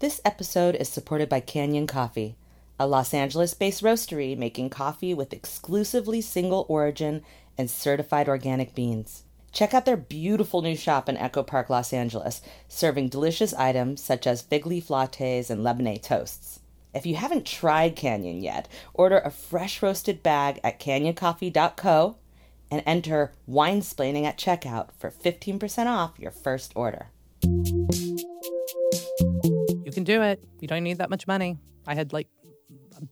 This episode is supported by Canyon Coffee, a Los Angeles based roastery making coffee with exclusively single origin and certified organic beans. Check out their beautiful new shop in Echo Park, Los Angeles, serving delicious items such as fig leaf lattes and lemonade toasts. If you haven't tried Canyon yet, order a fresh roasted bag at canyoncoffee.co and enter winesplaining at checkout for 15% off your first order. Do it. You don't need that much money. I had like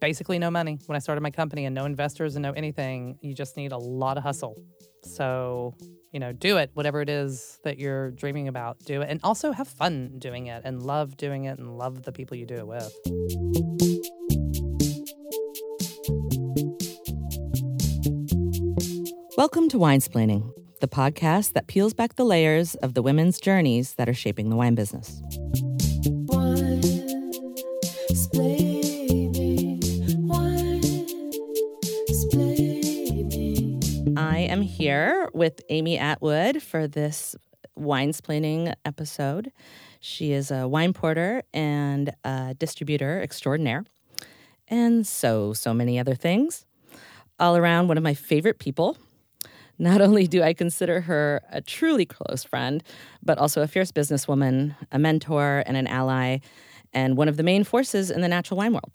basically no money when I started my company and no investors and no anything. You just need a lot of hustle. So, you know, do it, whatever it is that you're dreaming about, do it. And also have fun doing it and love doing it and love the people you do it with. Welcome to Winesplaining, the podcast that peels back the layers of the women's journeys that are shaping the wine business. Am here with Amy Atwood for this Winesplaining episode. She is a wine porter and a distributor extraordinaire, and so, so many other things. All around, one of my favorite people. Not only do I consider her a truly close friend, but also a fierce businesswoman, a mentor, and an ally, and one of the main forces in the natural wine world.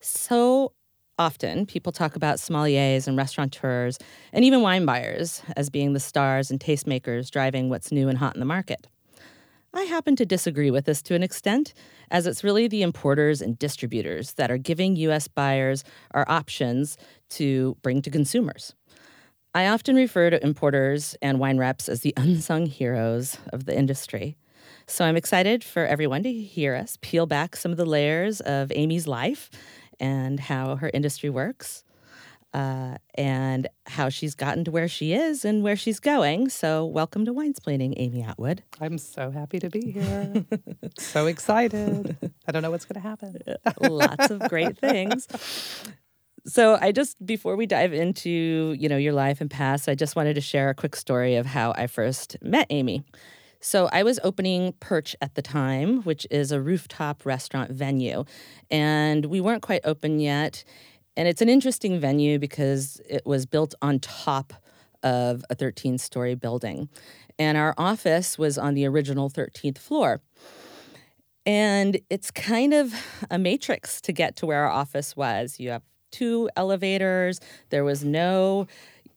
So often, people talk about sommeliers and restaurateurs and even wine buyers as being the stars and tastemakers driving what's new and hot in the market. I happen to disagree with this to an extent, as it's really the importers and distributors that are giving U.S. buyers our options to bring to consumers. I often refer to importers and wine reps as the unsung heroes of the industry. So I'm excited for everyone to hear us peel back some of the layers of Amy's life and how her industry works. Uh, and how she's gotten to where she is and where she's going. So, welcome to Winesplaining, Amy Atwood. I'm so happy to be here. so excited. I don't know what's going to happen. Lots of great things. So, I just before we dive into you know your life and past, I just wanted to share a quick story of how I first met Amy. So I was opening Perch at the time, which is a rooftop restaurant venue, and we weren't quite open yet. And it's an interesting venue because it was built on top of a 13 story building. And our office was on the original 13th floor. And it's kind of a matrix to get to where our office was. You have two elevators, there was no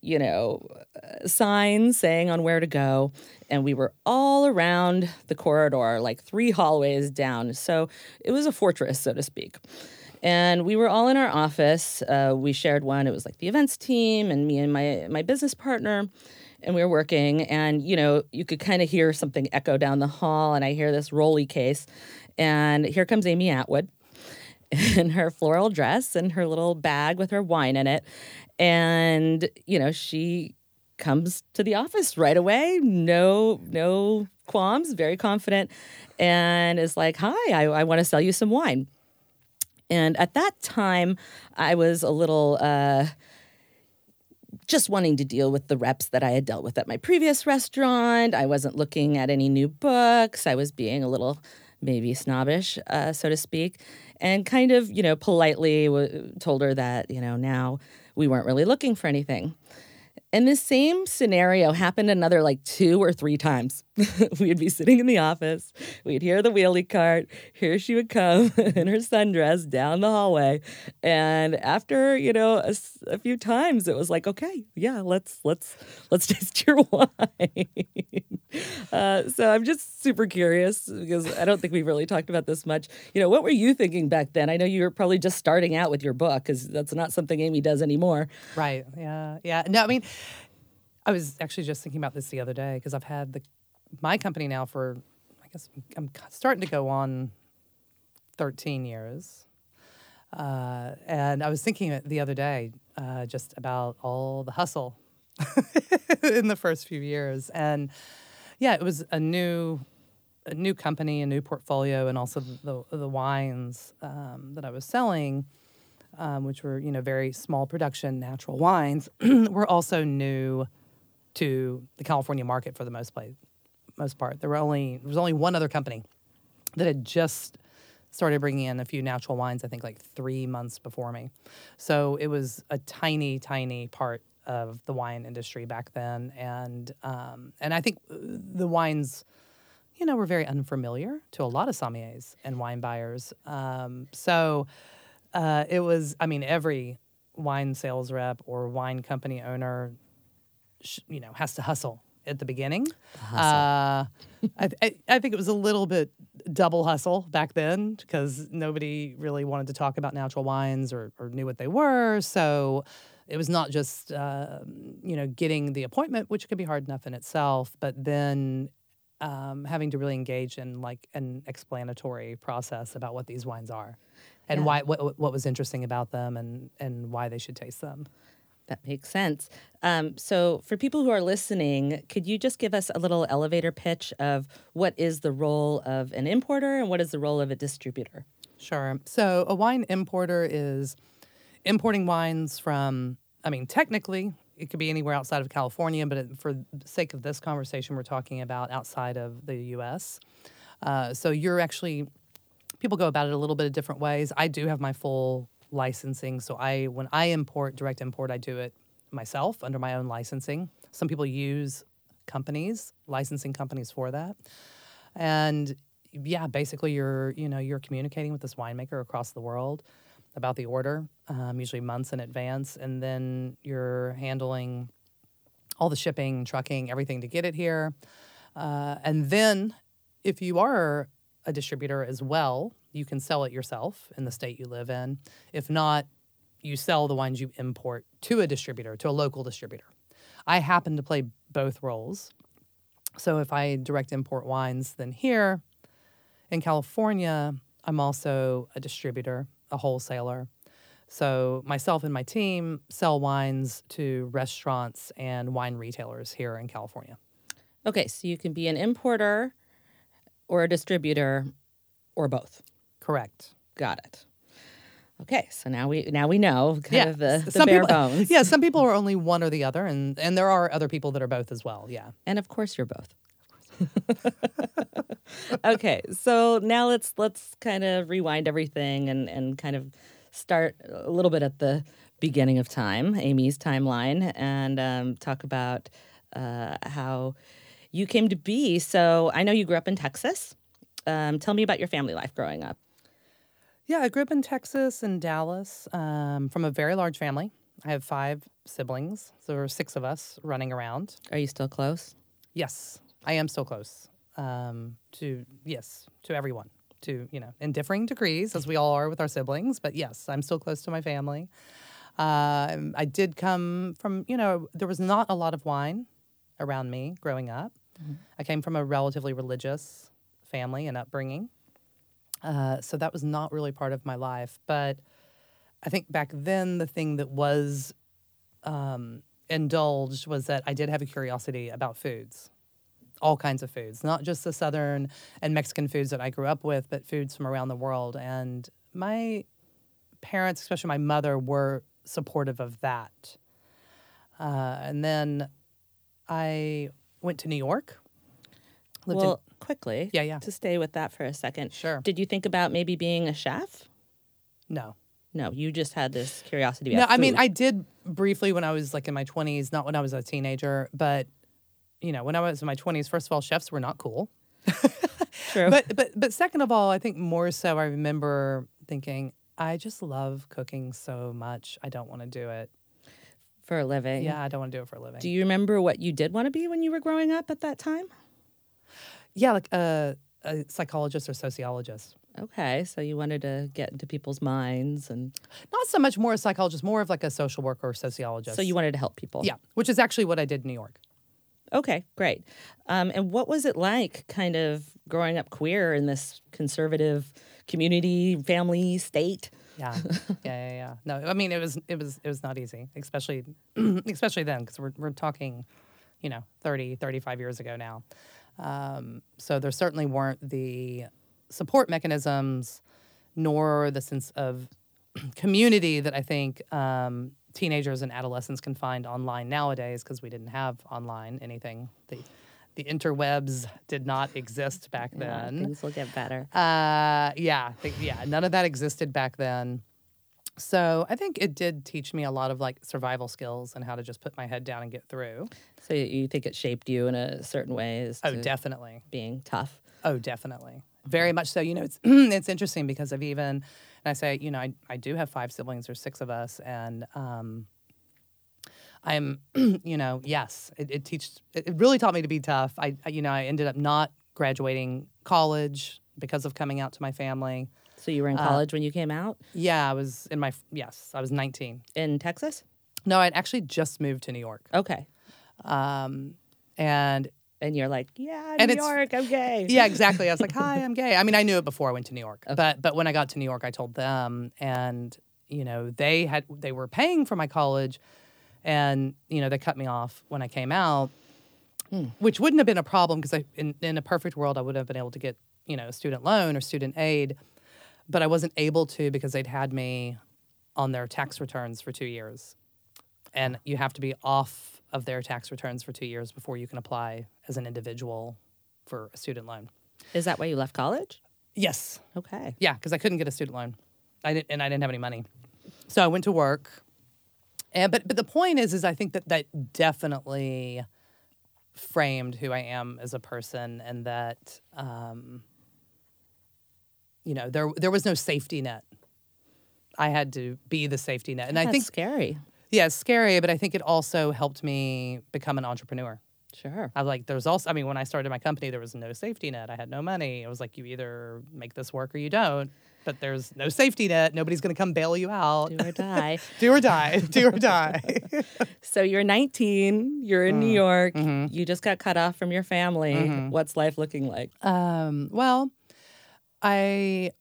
you know, uh, signs saying on where to go. And we were all around the corridor, like three hallways down. So it was a fortress, so to speak. And we were all in our office. Uh, we shared one. It was like the events team and me and my my business partner, and we were working. And you know, you could kind of hear something echo down the hall. And I hear this rolly case, and here comes Amy Atwood in her floral dress and her little bag with her wine in it. And you know, she comes to the office right away. No, no qualms. Very confident, and is like, "Hi, I, I want to sell you some wine." And at that time, I was a little uh, just wanting to deal with the reps that I had dealt with at my previous restaurant. I wasn't looking at any new books. I was being a little maybe snobbish, uh, so to speak, and kind of, you know, politely w- told her that, you know, now we weren't really looking for anything. And this same scenario happened another like two or three times. We'd be sitting in the office, we'd hear the wheelie cart, here she would come in her sundress down the hallway. And after, you know, a, a few times it was like, okay, yeah, let's let's let's taste your wine. uh, so I'm just super curious because I don't think we've really talked about this much. You know, what were you thinking back then? I know you were probably just starting out with your book because that's not something Amy does anymore. Right. Yeah. Yeah. No, I mean, I was actually just thinking about this the other day because I've had the my company now for I guess I'm starting to go on 13 years. Uh, and I was thinking the other day uh, just about all the hustle in the first few years, and yeah, it was a new, a new company, a new portfolio, and also the the wines um, that I was selling, um, which were you know very small production natural wines, were also new to the California market for the most part. Most part, there were only there was only one other company that had just started bringing in a few natural wines, I think like three months before me. So it was a tiny, tiny part of the wine industry back then. And, um, and I think uh, the wines, you know, were very unfamiliar to a lot of sommeliers and wine buyers. Um, so uh, it was, I mean, every wine sales rep or wine company owner, you know, has to hustle at the beginning. Uh, I, I, I think it was a little bit double hustle back then because nobody really wanted to talk about natural wines or, or knew what they were. So it was not just uh, you know getting the appointment, which could be hard enough in itself, but then um, having to really engage in like an explanatory process about what these wines are and Yeah. why what, what was interesting about them and and why they should taste them. That makes sense. Um, so, for people who are listening, could you just give us a little elevator pitch of what is the role of an importer and what is the role of a distributor? Sure. So a wine importer is importing wines from, I mean, technically, it could be anywhere outside of California, but for the sake of this conversation, we're talking about outside of the US. Uh, so you're actually, people go about it a little bit of different ways. I do have my full licensing. So I, when I import, direct import, I do it myself under my own licensing. Some people use companies, licensing companies for that. And yeah, basically you're you know you're communicating with this winemaker across the world about the order, um, usually months in advance, and then you're handling all the shipping, trucking, everything to get it here. Uh, and then if you are a distributor as well, you can sell it yourself in the state you live in. If not, you sell the wines you import to a distributor, to a local distributor. I happen to play both roles. So if I direct import wines, then here in California, I'm also a distributor, a wholesaler. So myself and my team sell wines to restaurants and wine retailers here in California. Okay, so you can be an importer or a distributor or both. Correct. Got it. Okay, so now we now we know kind of the, the some bare people, bones. Yeah, some people are only one or the other, and and there are other people that are both as well. Yeah. And of course you're both. okay, so now let's let's kind of rewind everything and and kind of start a little bit at the beginning of time, Amy's timeline, and um, talk about uh, how you came to be. So I know you grew up in Texas. Um, tell me about your family life growing up. Yeah, I grew up in Texas and Dallas um, from a very large family. I have five siblings, so there were six of us running around. Are you still close? Yes, I am still close um, to yes to everyone to you know in differing degrees as we all are with our siblings. But yes, I'm still close to my family. Um, I did come from you know there was not a lot of wine around me growing up. I came from a relatively religious family and upbringing, uh, so that was not really part of my life. But I think back then the thing that was um, indulged was that I did have a curiosity about foods, all kinds of foods, not just the Southern and Mexican foods that I grew up with, but foods from around the world. And my parents, especially my mother, were supportive of that. Uh, and then I went to New York. Well, quickly. Yeah, yeah. To stay with that for a second. Sure. Did you think about maybe being a chef? no. No, you just had this curiosity No, I mean. I did briefly when I was like in my 20s, not when I was a teenager, but you know, when I was in my 20s, first of all, chefs were not cool. True. But but but second of all, I think more so I remember thinking, I just love cooking so much. I don't want to do it. for a living. Yeah, I don't want to do it for a living. Do you remember what you did want to be when you were growing up at that time? Yeah, like a, a psychologist or sociologist. Okay, so you wanted to get into people's minds, and Not so much more a psychologist, more of like a social worker or sociologist. so you wanted to help people. Yeah, which is actually what I did in New York. Okay, great. Um, and what was it like, kind of growing up queer in this conservative community, family, state? Yeah, yeah, yeah, yeah. No, I mean it was it was it was not easy, especially especially then because we're we're talking, you know, 30, 35 years ago now. Um, so there certainly weren't the support mechanisms, nor the sense of community that I think um, teenagers and adolescents can find online nowadays because we didn't have online anything that the interwebs did not exist back Yeah, then. things will get better. Uh, yeah, th- yeah, none of that existed back then. So I think it did teach me a lot of like survival skills and how to just put my head down and get through. So you- think it shaped you in a certain way as Oh, definitely. being tough? Oh, definitely. Very much so. You know, it's it's interesting because I've even, and I say, you know, I, I do have five siblings. or six of us, and um, I'm, you know, yes, it. It it really taught me to be tough. I, I, you know, I ended up not graduating college because of coming out to my family. So you were in Uh, college when you came out Yeah, I was in my yes, I was 19. in Texas? No, I'd actually just moved to New York, Okay. um, and And you're like, yeah, New York, I'm gay. yeah, exactly. I was like, "Hi, I'm gay." I mean, I knew it before I went to New York, but but when I got to New York, I told them, and you know, they had they were paying for my college, and you know, they cut me off when I came out, which wouldn't have been a problem because I in in a perfect world I would have been able to get you know student loan or student aid, but I wasn't able to because they'd had me on their tax returns for two years, and you have to be off of their tax returns for two years before you can apply as an individual for a student loan. Is that why you left college? Yes. Okay. Yeah, because I couldn't get a student loan. I didn't, and I didn't have any money. So I went to work. And but but the point is, is I think that that definitely framed who I am as a person, and that um, you know there there was no safety net. I had to be the safety net, and I think scary. yeah, it's scary, but I think it also helped me become an entrepreneur. Sure. I was like, there's also, I mean, when I started my company, there was no safety net. I had no money. It was like, you either make this work or you don't. But there's no safety net. Nobody's going to come bail you out. Do or die. Do or die. Do or die. so you're 19. You're in Mm. New York. Mm-hmm. You just got cut off from your family. What's life looking like? um, well, I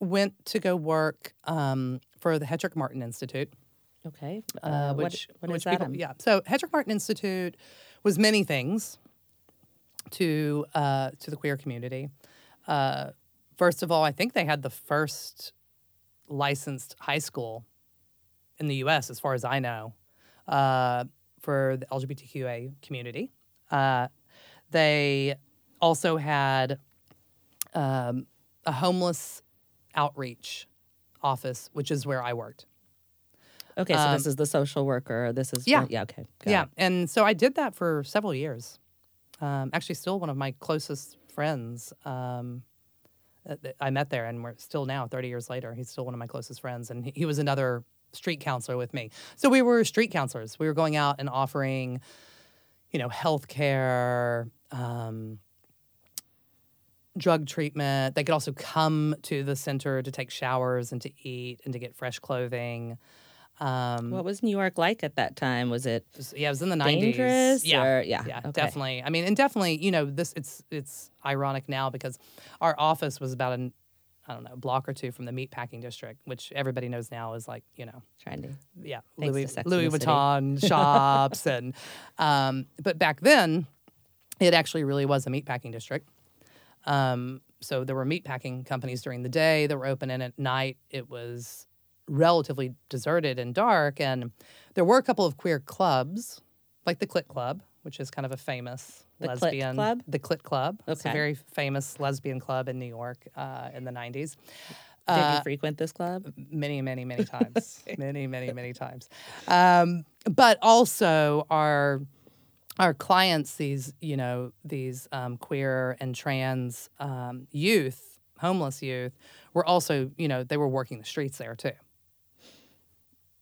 went to go work um, for the Hetrick Martin Institute. Okay. uh, Uh, what- which, which that? people, I'm- yeah. So Hetrick Martin Institute was many things to uh, to the queer community. Uh, first of all, I think they had the first licensed high school in the U.S., as far as I know, uh, for the LGBTQA community. Uh, they also had um, a homeless outreach office, which is where I worked. Okay, so this is the social worker. This is Um, yeah. yeah. Okay. yeah, it. and so I did that for several years. Um, actually, still one of my closest friends. Um, uh, I met there, and we're still now, thirty years later, he's still one of my closest friends, and he, he was another street counselor with me. So we were street counselors. We were going out and offering, you know, health care. Um, drug treatment they could also come to the center to take showers and to eat and to get fresh clothing um, What was New York like at that time? Was it yeah, it was in the nineties. Yeah, or- yeah. yeah, okay. definitely. I mean, and definitely, you know, this it's it's ironic now because our office was about an I don't know block or two from the meatpacking district, which everybody knows now is like you know Trendy. yeah Thanks Louis Louis. Vuitton shops and um, but back then it actually really was a meatpacking district. Um, so there were meatpacking companies during the day that were open, and at night it was relatively deserted and dark. And there were a couple of queer clubs, like the Clit Club, which is kind of a famous The Clit lesbian Club? The Clit Club. Okay. It's a very famous lesbian club in New York uh, in the '90s. Did Uh, you frequent this club? many, many, many times. many, many, many times. Um, but also our our clients, these you know these um, queer and trans um, youth, homeless youth, were also you know they were working the streets there too.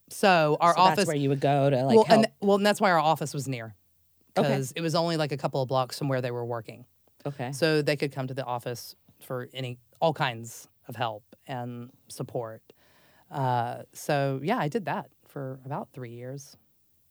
So our so office, That's where you would go to like well, help. and well, and that's why our office was near Okay. because it was only like a couple of blocks from where they were working okay. so they could come to the office for any all kinds of help and support. Uh, so yeah, I did that for about three years.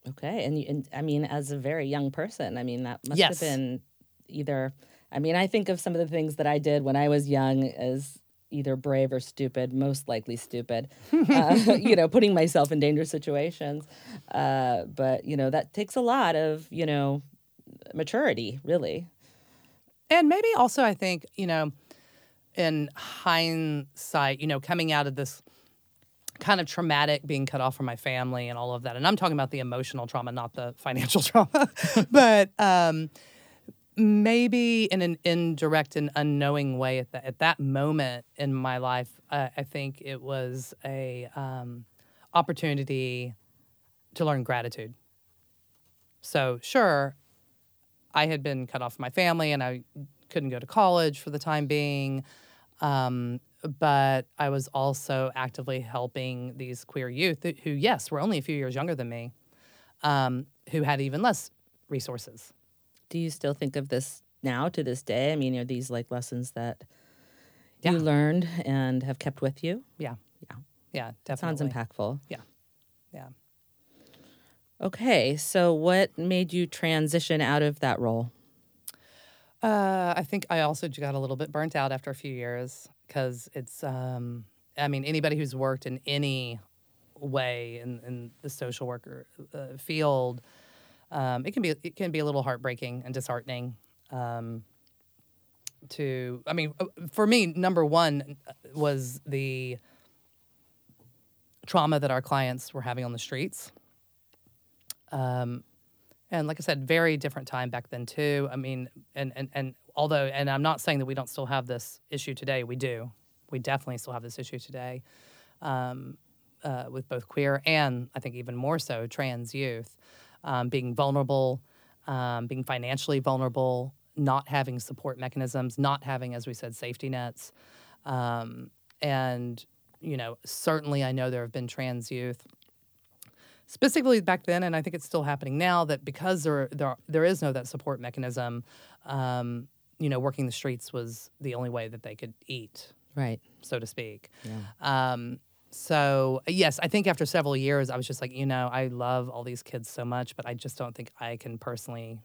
Okay, and, and I mean, as a very young person, I mean, that must Yes. have been either. I mean, I think of some of the things that I did when I was young as either brave or stupid. Most likely stupid. uh, you know, putting myself in dangerous situations. Uh, but you know, that takes a lot of you know maturity, really. And maybe also, I think, you know, in hindsight, you know, coming out of this kind of traumatic being cut off from my family and all of that. And I'm talking about the emotional trauma, not the financial trauma. but um, maybe in an indirect and unknowing way at that at that moment in my life, uh, I think it was a um, opportunity to learn gratitude. So sure, I had been cut off from my family and I couldn't go to college for the time being. Um, but I was also actively helping these queer youth who, yes, were only a few years younger than me, um, who had even less resources. Do you still think of this now to this day? I mean, are these like lessons that Yeah. you learned and have kept with you? Yeah. Yeah. Yeah, Definitely. Sounds impactful. Yeah. Yeah. Okay, so what made you transition out of that role? Uh, I think I also got a little bit burnt out after a few years because it's, um, I mean, anybody who's worked in any way in, in the social worker uh, field, um, it can be it can be a little heartbreaking and disheartening. Um, to, I mean, uh, for me, number one uh, was the trauma that our clients were having on the streets. Um, and like I said, very different time back then too. I mean, and and and although, and I'm not saying that we don't still have this issue today. We do. We definitely still have this issue today, um, uh, with both queer and I think even more so trans youth, um, being vulnerable, um, being financially vulnerable, not having support mechanisms, not having, as we said, safety nets, um, and you know, certainly I know there have been trans youth specifically back then, and I think it's still happening now. That because there there there is no that support mechanism, um, you know, working the streets was the only way that they could eat, Right. so to speak. Yeah. Um, so yes, I think after several years, I was just like, you know, I love all these kids so much, but I just don't think I can personally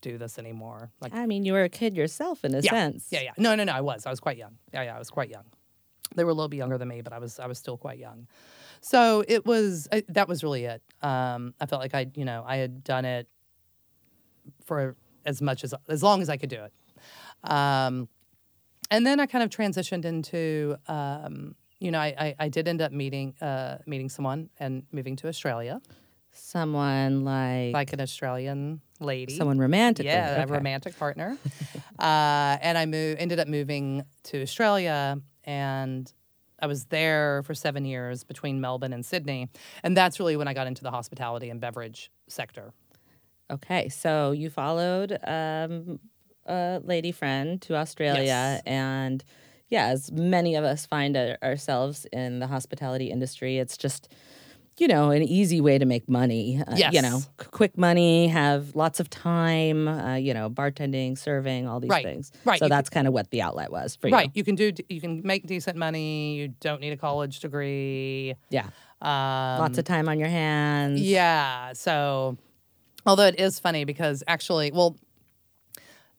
do this anymore. Like, I mean, you were a kid yourself in a yeah, sense. yeah, yeah. No, no, no. I was. I was quite young. Yeah, yeah. I was quite young. They were a little bit younger than me, but I was. I was still quite young. So it was. I, that was really it. Um, I felt like I, you know, I had done it for as much as as long as I could do it. Um, and then I kind of transitioned into. Um, you know, I, I, I did end up meeting uh, meeting someone and moving to Australia, Someone like, like an Australian lady. someone romantic. Yeah, a romantic partner. uh, and I moved, ended up moving to Australia, and I was there for seven years between Melbourne and Sydney, and that's really when I got into the hospitality and beverage sector. Okay, so you followed um, a lady friend to Australia, Yes. and yeah, as many of us find our- ourselves in the hospitality industry, it's just you know an easy way to make money. Uh, you know, c- quick money, have lots of time. Uh, you know, bartending, serving, all these Right, things. right, So you that's kind of what the outlet was for Right, you. Right. You can do, you can make decent money. You don't need a college degree. Yeah, Um, lots of time on your hands. Yeah. So, although it is funny because actually, well,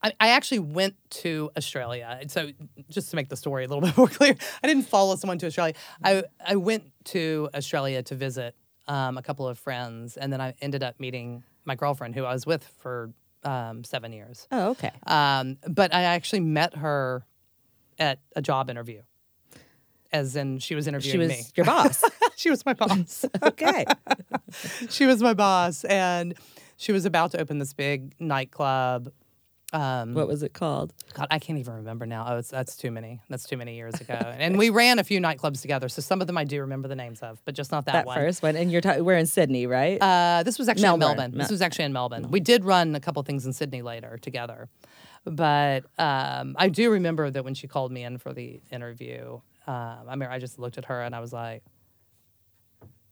I, I actually went to Australia. So, just to make the story a little bit more clear, I didn't follow someone to Australia. I, I went to Australia to visit um, a couple of friends, and then I ended up meeting my girlfriend, who I was with for um, seven years. Oh, okay. Um, but I actually met her at a job interview, as in she was interviewing She was me. your boss. she was my boss okay. she was my boss and she was about to open this big nightclub um What was it called? God, I can't even remember now. Oh, it's, that's too many. That's too many years ago. and we ran a few nightclubs together, so some of them I do remember the names of, but just not that, That one. first one, and you're ta- we're in Sydney, right? Uh, this was actually in Melbourne. Melbourne. Mel- This was actually in Melbourne. We did run a couple things in Sydney later together, but um, I do remember that when she called me in for the interview, um, I mean, I just looked at her and I was like,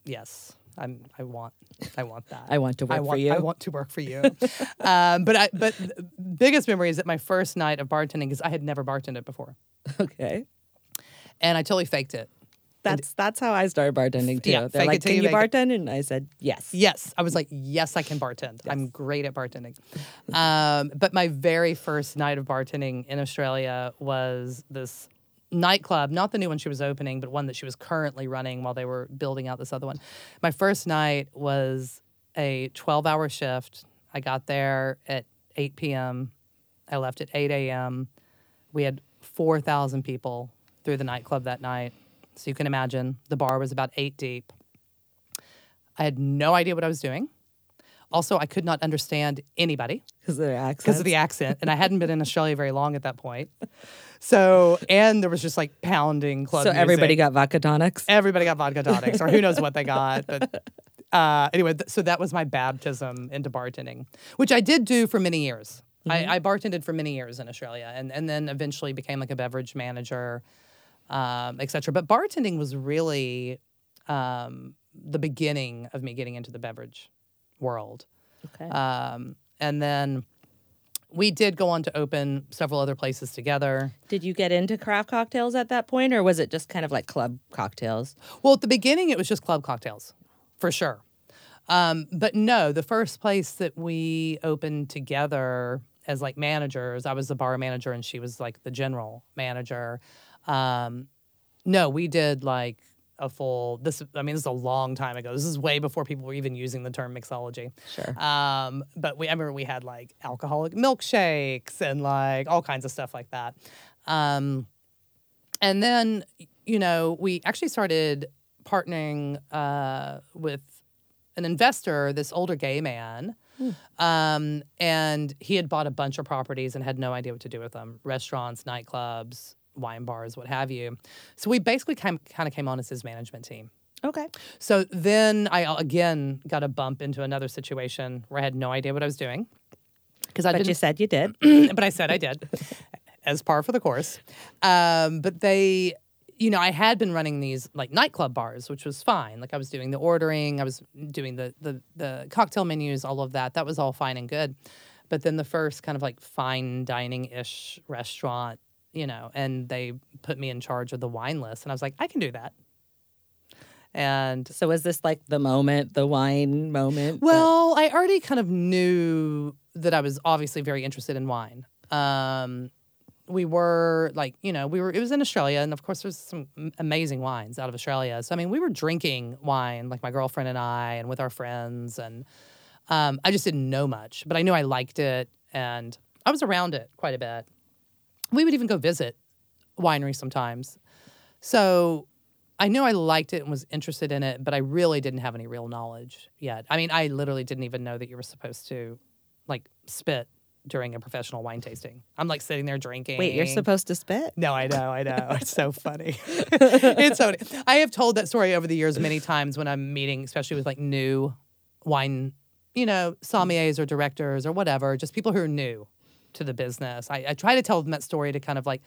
"Yes, I'm. I want. I want that. I want to work I for you." I want to work for you." um, but I. But the biggest memory is that my first night of bartending because I had never bartended before, okay. and I totally faked it. That's that's how I started bartending too. Yeah, They're like, "Can you you make it." bartend?" And I said, "Yes." Yes, I was like, yes, I can bartend. I'm great at bartending. Um, but my very first night of bartending in Australia was this nightclub, not the new one she was opening, but one that she was currently running while they were building out this other one. My first night was a 12 hour shift. I got there at 8 p.m., I left at 8 a.m. We had 4,000 people through the nightclub that night. So you can imagine the bar was about eight deep. I had no idea what I was doing. Also, I could not understand anybody Because of their accent. because of the accent, and I hadn't been in Australia very long at that point. So, and there was just like pounding club. So everybody got vodka tonics. everybody got vodka tonics, or who knows what they got. But uh, anyway, th- so that was my baptism into bartending, which I did do for many years. I, I bartended for many years in Australia, and and then eventually became like a beverage manager, um, etc. But bartending was really um, the beginning of me getting into the beverage world. Okay. Um, and then we did go on to open several other places together. Did you get into craft cocktails at that point, or was it just kind of like club cocktails? Well, at the beginning, it was just club cocktails, for sure. Um, but no, the first place that we opened together as like managers, I was the bar manager and she was like the general manager. Um, no, we did like a full. This, I mean, this is a long time ago. This is way before people were even using the term mixology. Sure. Um, but we, I remember we had like alcoholic milkshakes and like all kinds of stuff like that. Um, and then, you know, we actually started partnering uh, with an investor, this older gay man. Um, and he had bought a bunch of properties and had no idea what to do with them restaurants, nightclubs, wine bars, what have you. So we basically kind kind of came on as his management team. Okay. So then I uh, again got a bump into another situation where I had no idea what I was doing because I But didn't you said you did. but I said I did, as par for the course. Um, but they, you know, I had been running these like nightclub bars, which was fine. Like I was doing the ordering, I was doing the the the cocktail menus, all of that. That was all fine and good. But then the first kind of like fine dining ish restaurant, you know, and they put me in charge of the wine list, and I was like, I can do that. And So was this like the moment, the wine moment? that- well, I already kind of knew that I was obviously very interested in wine. Um, we were like, you know, we were. It was in Australia, and of course, there's some amazing wines out of Australia. So I mean, we were drinking wine, like my girlfriend and I, and with our friends, and um, I just didn't know much, but I knew I liked it, and I was around it quite a bit. We would even go visit wineries sometimes. So I knew I liked it and was interested in it, but I really didn't have any real knowledge yet. I mean, I literally didn't even know that you were supposed to like spit during a professional wine tasting. I'm like sitting there drinking. Wait, you're supposed to spit? No, I know, I know. It's so funny. it's so. I have told that story over the years many times when I'm meeting, especially with like new wine, you know, sommeliers or directors or whatever, just people who are new to the business. I, I try to tell them that story to kind of like,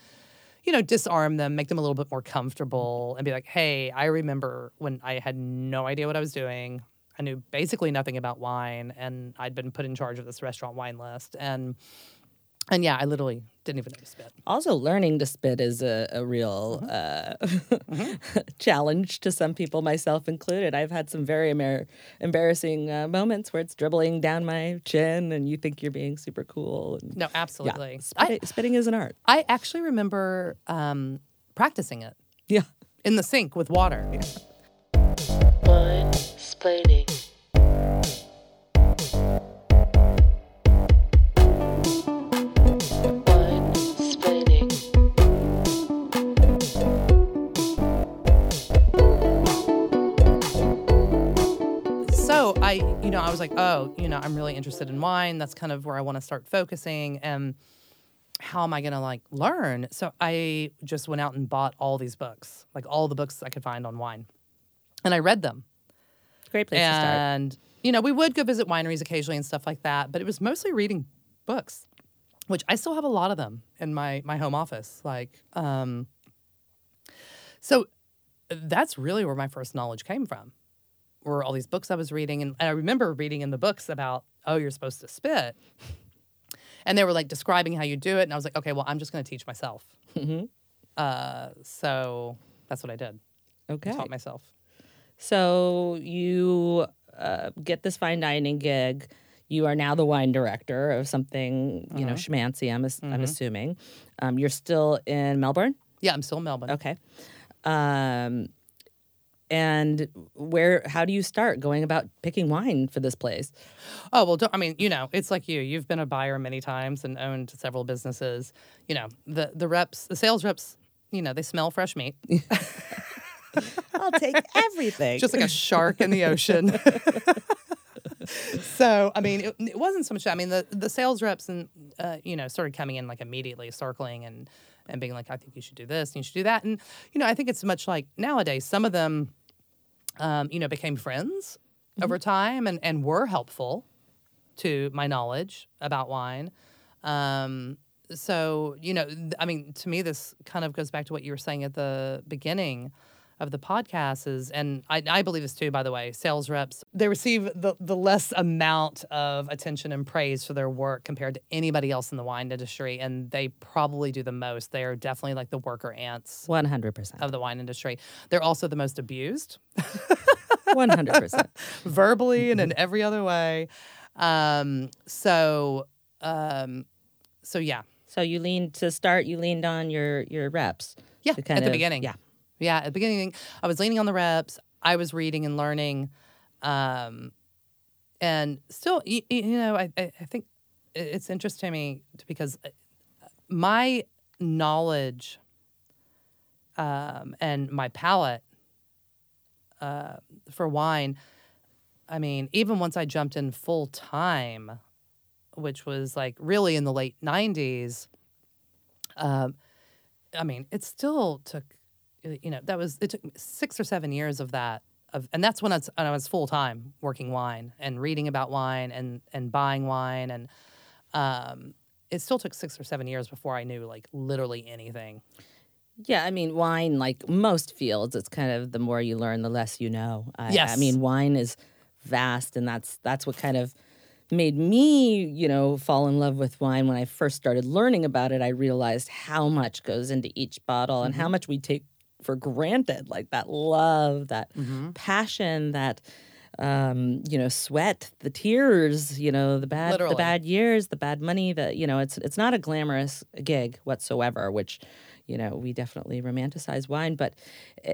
you know, disarm them, make them a little bit more comfortable, and be like, hey, I remember when I had no idea what I was doing. I knew basically nothing about wine, and I'd been put in charge of this restaurant wine list. And and yeah, I literally didn't even know to spit. Also, learning to spit is a, a real Mm-hmm. uh, challenge to some people, myself included. I've had some very emer- embarrassing uh, moments where it's dribbling down my chin, and you think you're being super cool. And, No, yeah, absolutely. I, spitting, spitting is an art. I actually remember um, practicing it Yeah. in the sink with water. Winesplaining. You know, I was like, oh, you know, I'm really interested in wine. That's kind of where I want to start focusing. And how am I going to like learn? So I just went out and bought all these books, like all the books I could find on wine. And I read them. Great place to start. and you know we would go visit wineries occasionally and stuff like that but it was mostly reading books which i still have a lot of them in my my home office like um so that's really where my first knowledge came from were all these books i was reading and i remember reading in the books about oh you're supposed to spit and they were like describing how you do it and i was like okay well i'm just going to teach myself uh, so that's what i did Okay. I taught myself So you uh, get this fine dining gig. You are now the wine director of something, you know, schmancy. I'm, ass- I'm assuming. Um, you're still in Melbourne. yeah i'm still in melbourne Okay. Um, and where? How do you start going about picking wine for this place? Oh well, don't, I mean, you know, it's like you. You've been a buyer many times and owned several businesses. You know, the the reps, the sales reps, you know, they smell fresh meat, I'll take everything. just like a shark in the ocean. so I mean, it, it wasn't so much. I mean, the the sales reps and uh, you know started coming in like immediately, circling and and being like, I think you should do this, and you should do that, and you know, I think it's much like nowadays. Some of them, um, you know, became friends over time and and were helpful to my knowledge about wine. Um, so you know, th- I mean, to me, this kind of goes back to what you were saying at the beginning of the podcast is, and I, I believe this too, by the way, sales reps, they receive the, the less amount of attention and praise for their work compared to anybody else in the wine industry. And they probably do the most. They are definitely like the worker ants 100%. of the wine industry. They're also the most abused 100%. verbally and in every other way. Um, so, um, so yeah, So you leaned to start, you leaned on your your reps. Yeah, at the beginning. Yeah. Yeah, at the beginning, I was leaning on the reps. I was reading and learning, um, and still, you, you know, I, I think it's interesting to me because uh, my knowledge um, and my palate uh, for wine. I mean, even once I jumped in full time, which was like really in the late '90s. Um, I mean, it still took, you know, that was it took six or seven years of that, of, and that's when I was, was full time working wine and reading about wine and and buying wine, and um, it still took six or seven years before I knew like literally anything. Yeah, I mean, wine, like most fields, it's kind of the more you learn, the less you know. I, I mean, wine is vast, and that's that's what kind of made me, you know, fall in love with wine. When I first started learning about it, I realized how much goes into each bottle and how Mm-hmm. much we take for granted, like that love, that Mm-hmm. passion, that um, you know, sweat, the tears, you know, the bad Literally. the bad years, the bad money, That you know, it's it's not a glamorous gig whatsoever, which you know, we definitely romanticize wine, but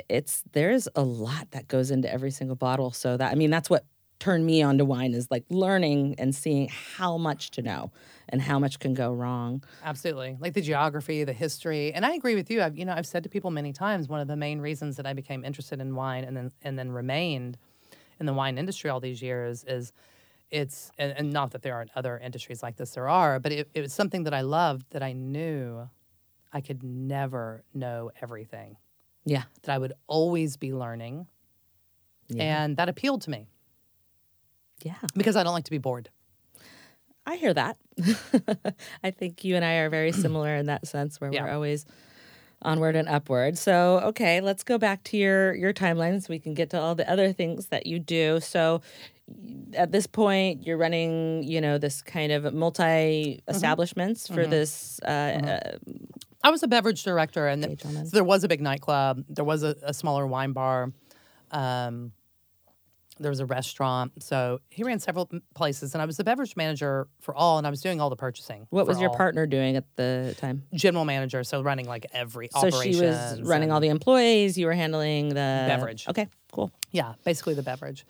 it's there's a lot that goes into every single bottle. So that I mean, that's what turned me on to wine is like learning and seeing how much to know and how much can go wrong. Absolutely, like the geography, the history, and I agree with you. I've you know I've said to people many times one of the main reasons that I became interested in wine and then and then remained in the wine industry all these years is it's and, and not that there aren't other industries like this there are, but it, it was something that I loved that I knew I could never know everything Yeah. that I would always be learning, Yeah. and that appealed to me Yeah. because I don't like to be bored. I hear that. I think you and I are very similar in that sense where Yeah. we're always onward and upward. So, okay, let's go back to your your timeline so we can get to all the other things that you do. So, at this point, you're running, you know, this kind of multi establishments for this uh, uh, I was a beverage director, and th- so there was a big nightclub. There was a, a smaller wine bar. Um, there was a restaurant. So he ran several places, and I was the beverage manager for all, and I was doing all the purchasing. what was your all. partner doing at the time? General manager, so running like every So she was running all the employees. You were handling the Beverage. Okay, cool. Yeah, basically the beverage.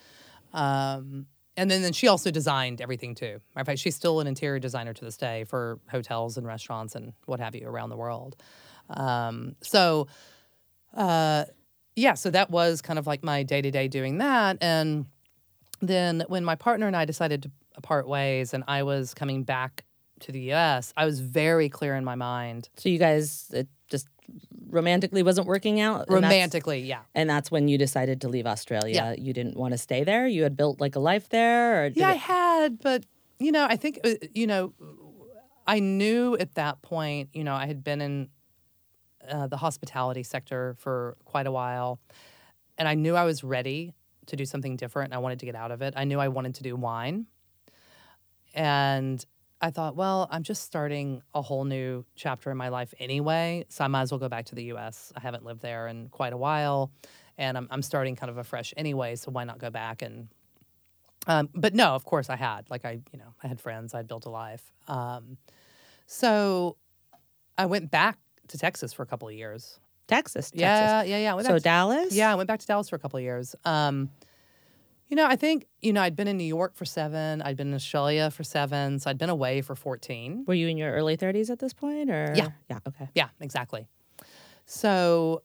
Um, and then, then she also designed everything too. Matter of fact, she's still an interior designer to this day for hotels and restaurants and what have you around the world. Um, so, uh, yeah, so that was kind of like my day to day doing that. And then when my partner and I decided to part ways and I was coming back to the US, I was very clear in my mind. So you guys it just romantically wasn't working out. and Romantically, yeah. And that's when you decided to leave Australia. Yeah. You didn't want to stay there. You had built like a life there, Yeah, I had, but you know, I think uh, you know, I knew at that point, you know, I had been in uh, the hospitality sector for quite a while, and I knew I was ready to do something different. I wanted to get out of it. I knew I wanted to do wine, and I thought, well, I'm just starting a whole new chapter in my life anyway, so I might as well go back to the U.S. I haven't lived there in quite a while, and I'm, I'm starting kind of afresh anyway. So why not go back and um, but no, of course I had. Like I, you know, I had friends. I'd built a life. Um, so I went back to Texas for a couple of years. Texas, Texas. Yeah, yeah, yeah. So to- Dallas. yeah, I went back to Dallas for a couple of years. Um, you know, I think you know I'd been in New York for seven. I'd been in Australia for seven. So I'd been away for fourteen. Were you in your early thirties at this point, or Yeah. yeah, okay. Yeah, exactly. So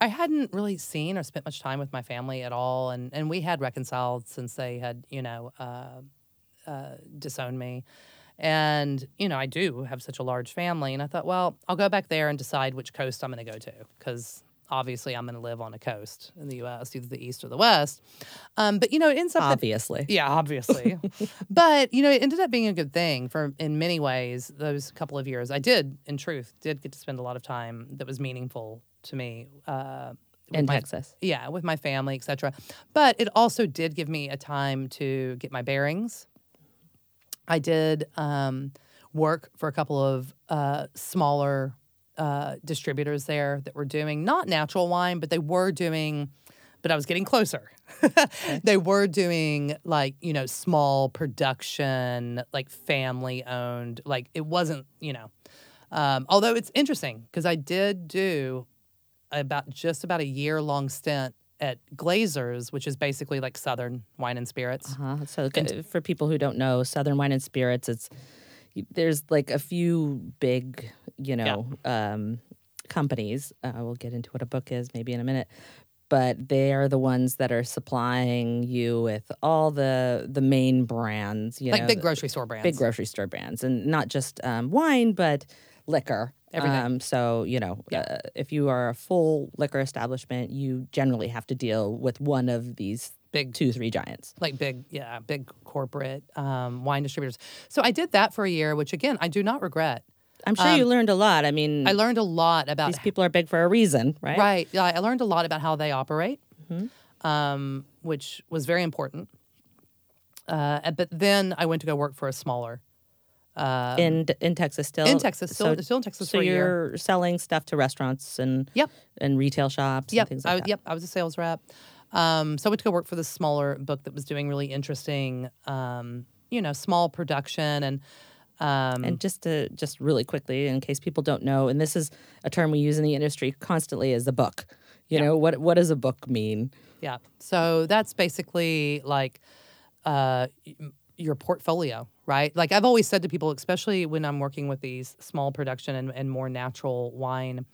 I hadn't really seen or spent much time with my family at all, and and we had reconciled since they had you know uh, uh, disowned me, and you know I do have such a large family, and I thought, well, I'll go back there and decide which coast I'm going to go to because obviously I'm going to live on a coast in the U.S., either the east or the west. Um, but you know, it ends up that Obviously. yeah, obviously. but you know, it ended up being a good thing for in many ways. Those couple of years, I did, in truth, did get to spend a lot of time that was meaningful to me. Uh, In my- Texas. yeah, with my family, etc. But it also did give me a time to get my bearings. I did um, work for a couple of uh, smaller uh, distributors there that were doing not natural wine, but they were doing. But I was getting closer. they were doing like you know small production, like family owned. Like it wasn't you know. Um, although it's interesting because I did do about just about a year long stint at Glazers, which is basically like Southern wine and spirits. Uh-huh. So g- for people who don't know, Southern Wine and Spirits, it's there's like a few big, you know, um, companies. Uh, we'll get into what a book is maybe in a minute, but they are the ones that are supplying you with all the the main brands, you like know, big grocery store brands. big grocery store brands, and not just um, wine, but liquor. Everything. Um, so you know, uh, if you are a full liquor establishment, you generally have to deal with one of these Big- two, three giants. like big, yeah, big corporate um, wine distributors. So I did that for a year, which again I do not regret. I'm sure you learned a lot. I mean, Um, I learned a lot about these people are big for a reason, right? Right. Yeah, I learned a lot about how they operate, um, which was very important. Uh, but then I went to go work for a smaller In in Texas, still in Texas, still, So, still in Texas so a year. you're selling stuff to restaurants and Yep. and retail shops Yep. and things I, that. Yep. I was a sales rep. Um, so I went to go work for this smaller book that was doing really interesting, um, you know, small production and. Um, And just to just really quickly, in case people don't know, and this is a term we use in the industry constantly, is the book. You know what what does a book mean? Yeah. So that's basically like uh, your portfolio, right? Like I've always said to people, especially when I'm working with these small production and, and more natural wine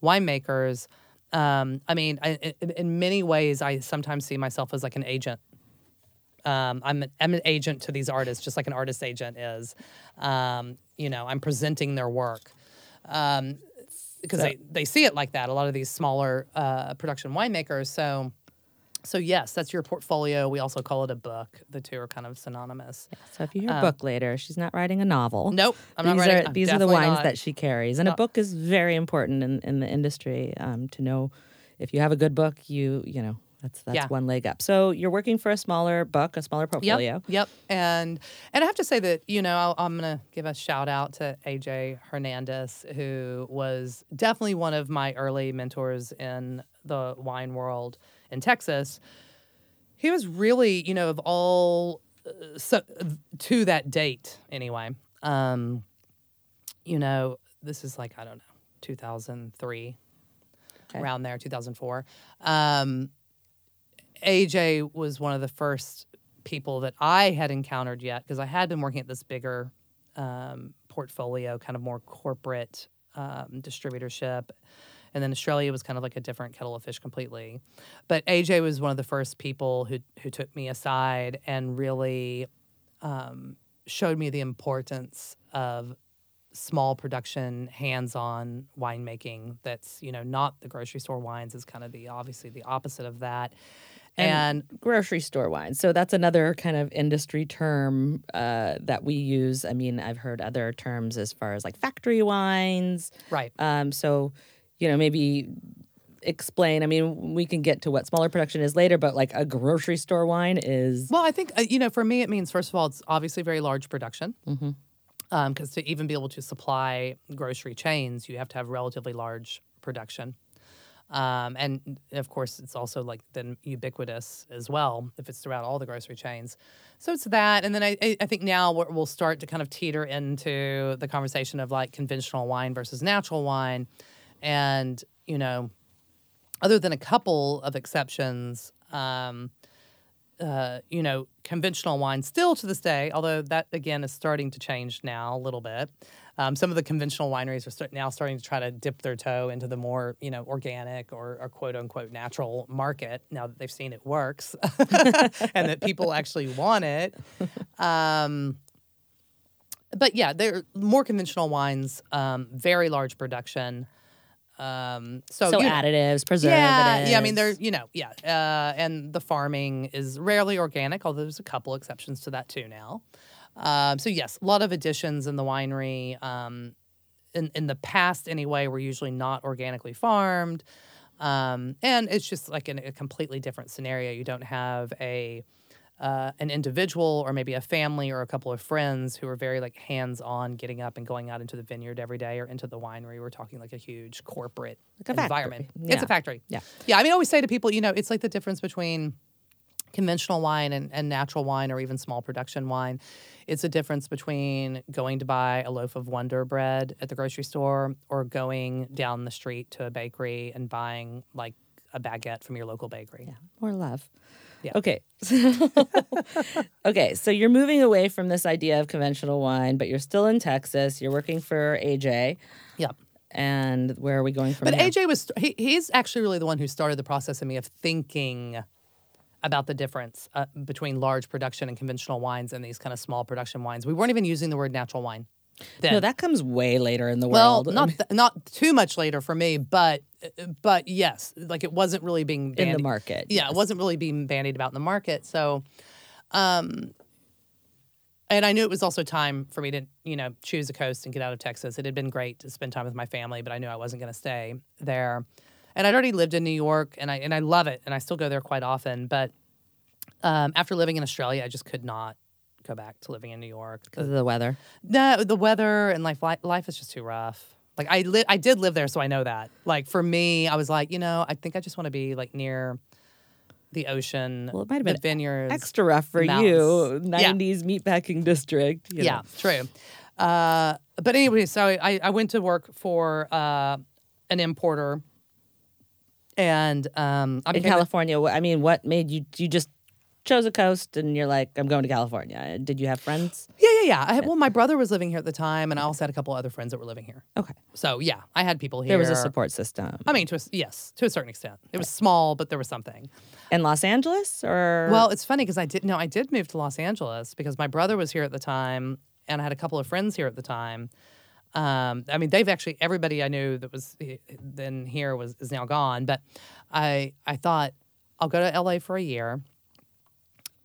winemakers. Um, I mean, I, in, many ways, I sometimes see myself as like an agent. Um, I'm, an, I'm an agent to these artists, just like an artist agent is. Um, you know, I'm presenting their work. Um, because they, they see it like that. A lot of these smaller uh, production winemakers. So, so yes, that's your portfolio. We also call it a book. The two are kind of synonymous. So if you hear book later, she's not writing a novel. Um, Nope, I'm these not writing. Are, I'm these are the wines not. that she carries, and a book is very important in, in the industry um, to know. If you have a good book, you you know that's that's Yeah. one leg up. So you're working for a smaller book, a smaller portfolio. Yep, yep. And and I have to say that you know I'll, I'm gonna give a shout out to AJ Hernandez, who was definitely one of my early mentors in the wine world in Texas. He was really, you know, of all uh, so, to that date anyway. Um, you know, this is like I don't know, 2003, Okay. around there, 2004. Um, AJ was one of the first people that I had encountered yet because I had been working at this bigger um, portfolio, kind of more corporate um, distributorship. And then Australia was kind of like a different kettle of fish completely. But AJ was one of the first people who, who took me aside and really um, showed me the importance of small production, hands-on winemaking. That's you know not the grocery store wines is kind of the obviously the opposite of that. And, grocery store wine. So that's another kind of industry term uh, that we use. I mean, I've heard other terms as far as like factory wines. right, Um, so, you know, maybe explain. I mean, we can get to what smaller production is later, but like a grocery store wine is Well, I think uh, you know, for me, it means first of all, it's obviously very large production. Because to even be able to supply grocery chains, you have to have relatively large production. Um, and of course, it's also like then ubiquitous as well if it's throughout all the grocery chains. So it's that, and then I, I I think now we'll start to kind of teeter into the conversation of like conventional wine versus natural wine, and you know, other than a couple of exceptions, um, uh, you know, conventional wine still to this day, although that again is starting to change now a little bit. Um, some of the conventional wineries are start, now starting to try to dip their toe into the more, you know, organic or, or quote unquote natural market now that they've seen it works and that people actually want it. Um, but yeah, they're more conventional wines, um, very large production. Um, so So you know- additives, preservatives. yeah, yeah. I mean, they're you know, yeah, uh, and the farming is rarely organic, although there's a couple exceptions to that too now. Um, so yes, a lot of additions in the winery. Um, in in the past, anyway, were usually not organically farmed, um, and it's just like in a completely different scenario. You don't have a uh, an individual or maybe a family or a couple of friends who are very like hands on getting up and going out into the vineyard every day or into the winery. We're talking like a huge corporate Like a environment. It's a factory. Yeah. Yeah. I mean, I always say to people, you know, it's like the difference between conventional wine and, and natural wine or even small production wine. It's a difference between going to buy a loaf of Wonder Bread at the grocery store or going down the street to a bakery and buying like a baguette from your local bakery. Yeah, more love. Yeah. Okay. okay, so you're moving away from this idea of conventional wine, but you're still in Texas. You're working for AJ. Yep. And where are we going from But here? AJ was he, he's actually really the one who started the process in me of thinking about the difference uh, between large production and conventional wines and these kind of small production wines. We weren't even using the word natural wine. Then. no, that comes way later in the well, world. not th- not too much later for me, but but yes, like it wasn't really being in the market. Yeah, it wasn't really being bandied about in the market. So, um, and I knew it was also time for me to, you know, choose a coast and get out of Texas. It had been great to spend time with my family, but I knew I wasn't going to stay there. And I'd already lived in New York, and I and I love it, and I still go there quite often. But um, after living in Australia, I just could not go back to living in New York. because of the weather. No, the weather and life li- life is just too rough. Like I li- I did live there, so I know that. Like for me, I was like, you know, I think I just want to be like near the ocean. Well, it might have been vineyards. Extra rough for you, mountains. Yeah. 90s meatpacking district. you Yeah, true. Uh, but anyway, so I, I went to work for uh, an importer, and um, I In California, I mean, what made you, you just chose a coast and you're like, I'm going to California. Did you have friends? yeah, yeah, yeah. I had, well, my brother was living here at the time, and I also had a couple other friends that were living here. Okay. So yeah, I had people here. There was a support system. I mean, to a, yes, to a certain extent, it was small, but there was something. In Los Angeles or? Well, it's funny because I did no, I did move to Los Angeles because my brother was here at the time, and I had a couple of friends here at the time. Um, I mean, they've actually everybody I knew that was eh, then here was is now gone. But I I thought I'll go to LA for a year,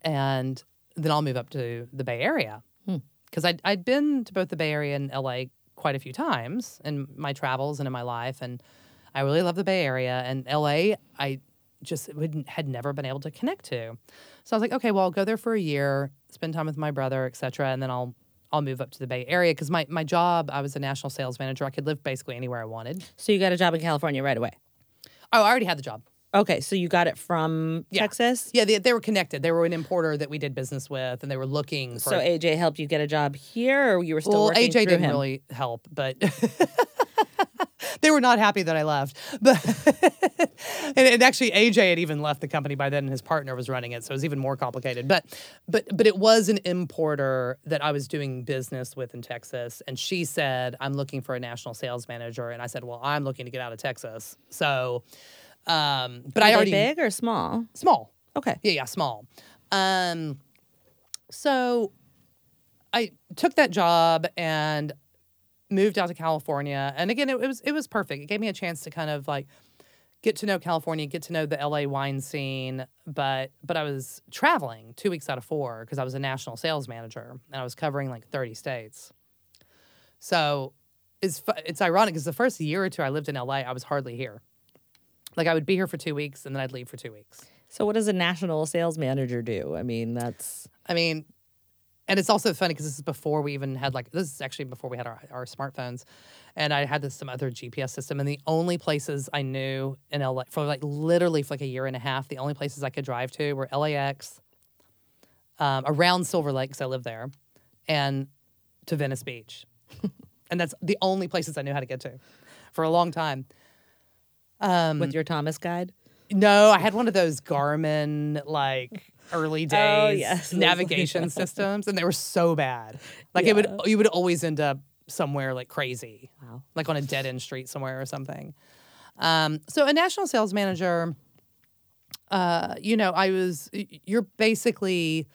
and then I'll move up to the Bay Area hmm. because I'd I'd been to both the Bay Area and LA quite a few times in my travels and in my life, and I really love the Bay Area and LA. I just had never been able to connect to, so I was like, okay, well, I'll go there for a year, spend time with my brother, etc., and then I'll I'll move up to the Bay Area because my my job I was a national sales manager. I could live basically anywhere I wanted. so you got a job in California right away. Oh, I already had the job. Okay, so you got it from Yeah. Texas. Yeah, they, they were connected. They were an importer that we did business with, and they were looking for. So AJ helped you get a job here, or you were still well, working AJ through didn't him? really help, but they were not happy that I left. But and, and actually, AJ had even left the company by then, and his partner was running it, so it was even more complicated. But but but it was an importer that I was doing business with in Texas, and she said, "I'm looking for a national sales manager," and I said, "Well, I'm looking to get out of Texas." So, um, but Were I already big or small? small. Okay. Yeah, yeah, small. Um, so I took that job and moved out to California. And again, it, it was it was perfect. It gave me a chance to kind of like get to know California, get to know the LA wine scene. But but I was traveling two weeks out of four because I was a national sales manager and I was covering like thirty states. So it's it's ironic because the first year or two I lived in LA, I was hardly here. Like I would be here for two weeks and then I'd leave for two weeks. So what does a national sales manager do? I mean, that's I mean, and it's also funny because this is before we even had like this is actually before we had our, our smartphones, and I had this some other GPS system, and the only places I knew in LA for like literally for like a year and a half, the only places I could drive to were LAX, um, around Silver Lake because I lived there, and to Venice Beach, and that's the only places I knew how to get to, for a long time. Um, with your Thomas guide. no, I had one of those Garmin like early days yes, navigation systems, and they were so bad. Like it would, you would always end up somewhere like crazy, Wow. like on a dead end street somewhere or something. Um, so a national sales manager, uh, you know, I was you're basically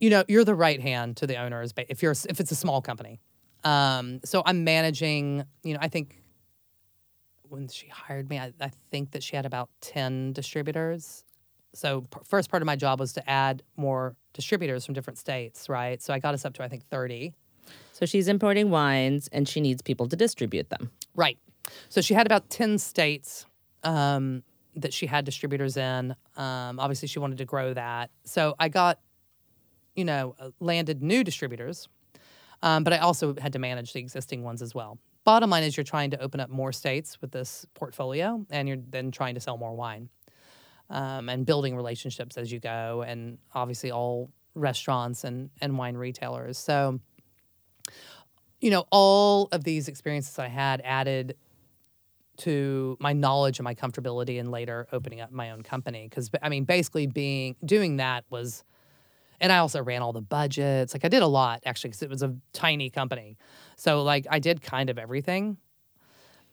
you know, you're the right hand to the owners if you're if it's a small company. Um, so I'm managing, you know, I think when she hired me, I, I think that she had about 10 distributors. So p- first part of my job was to add more distributors from different states, right? So I got us up to I think 30. So she's importing wines and she needs people to distribute them. Right. So she had about 10 states um, that she had distributors in. Um, obviously, she wanted to grow that. So I got, you know, uh, landed new distributors, um, but I also had to manage the existing ones as well. Bottom line is you're trying to open up more states with this portfolio, and you're then trying to sell more wine um, and building relationships as you go, and obviously all restaurants and, and wine retailers. So, you know, all of these experiences I had added to my knowledge and my comfortability and later opening up my own company. Because i mean basically being doing that was and i also ran all the budgets. Like i did a lot actually because it was a tiny company so like i did kind of everything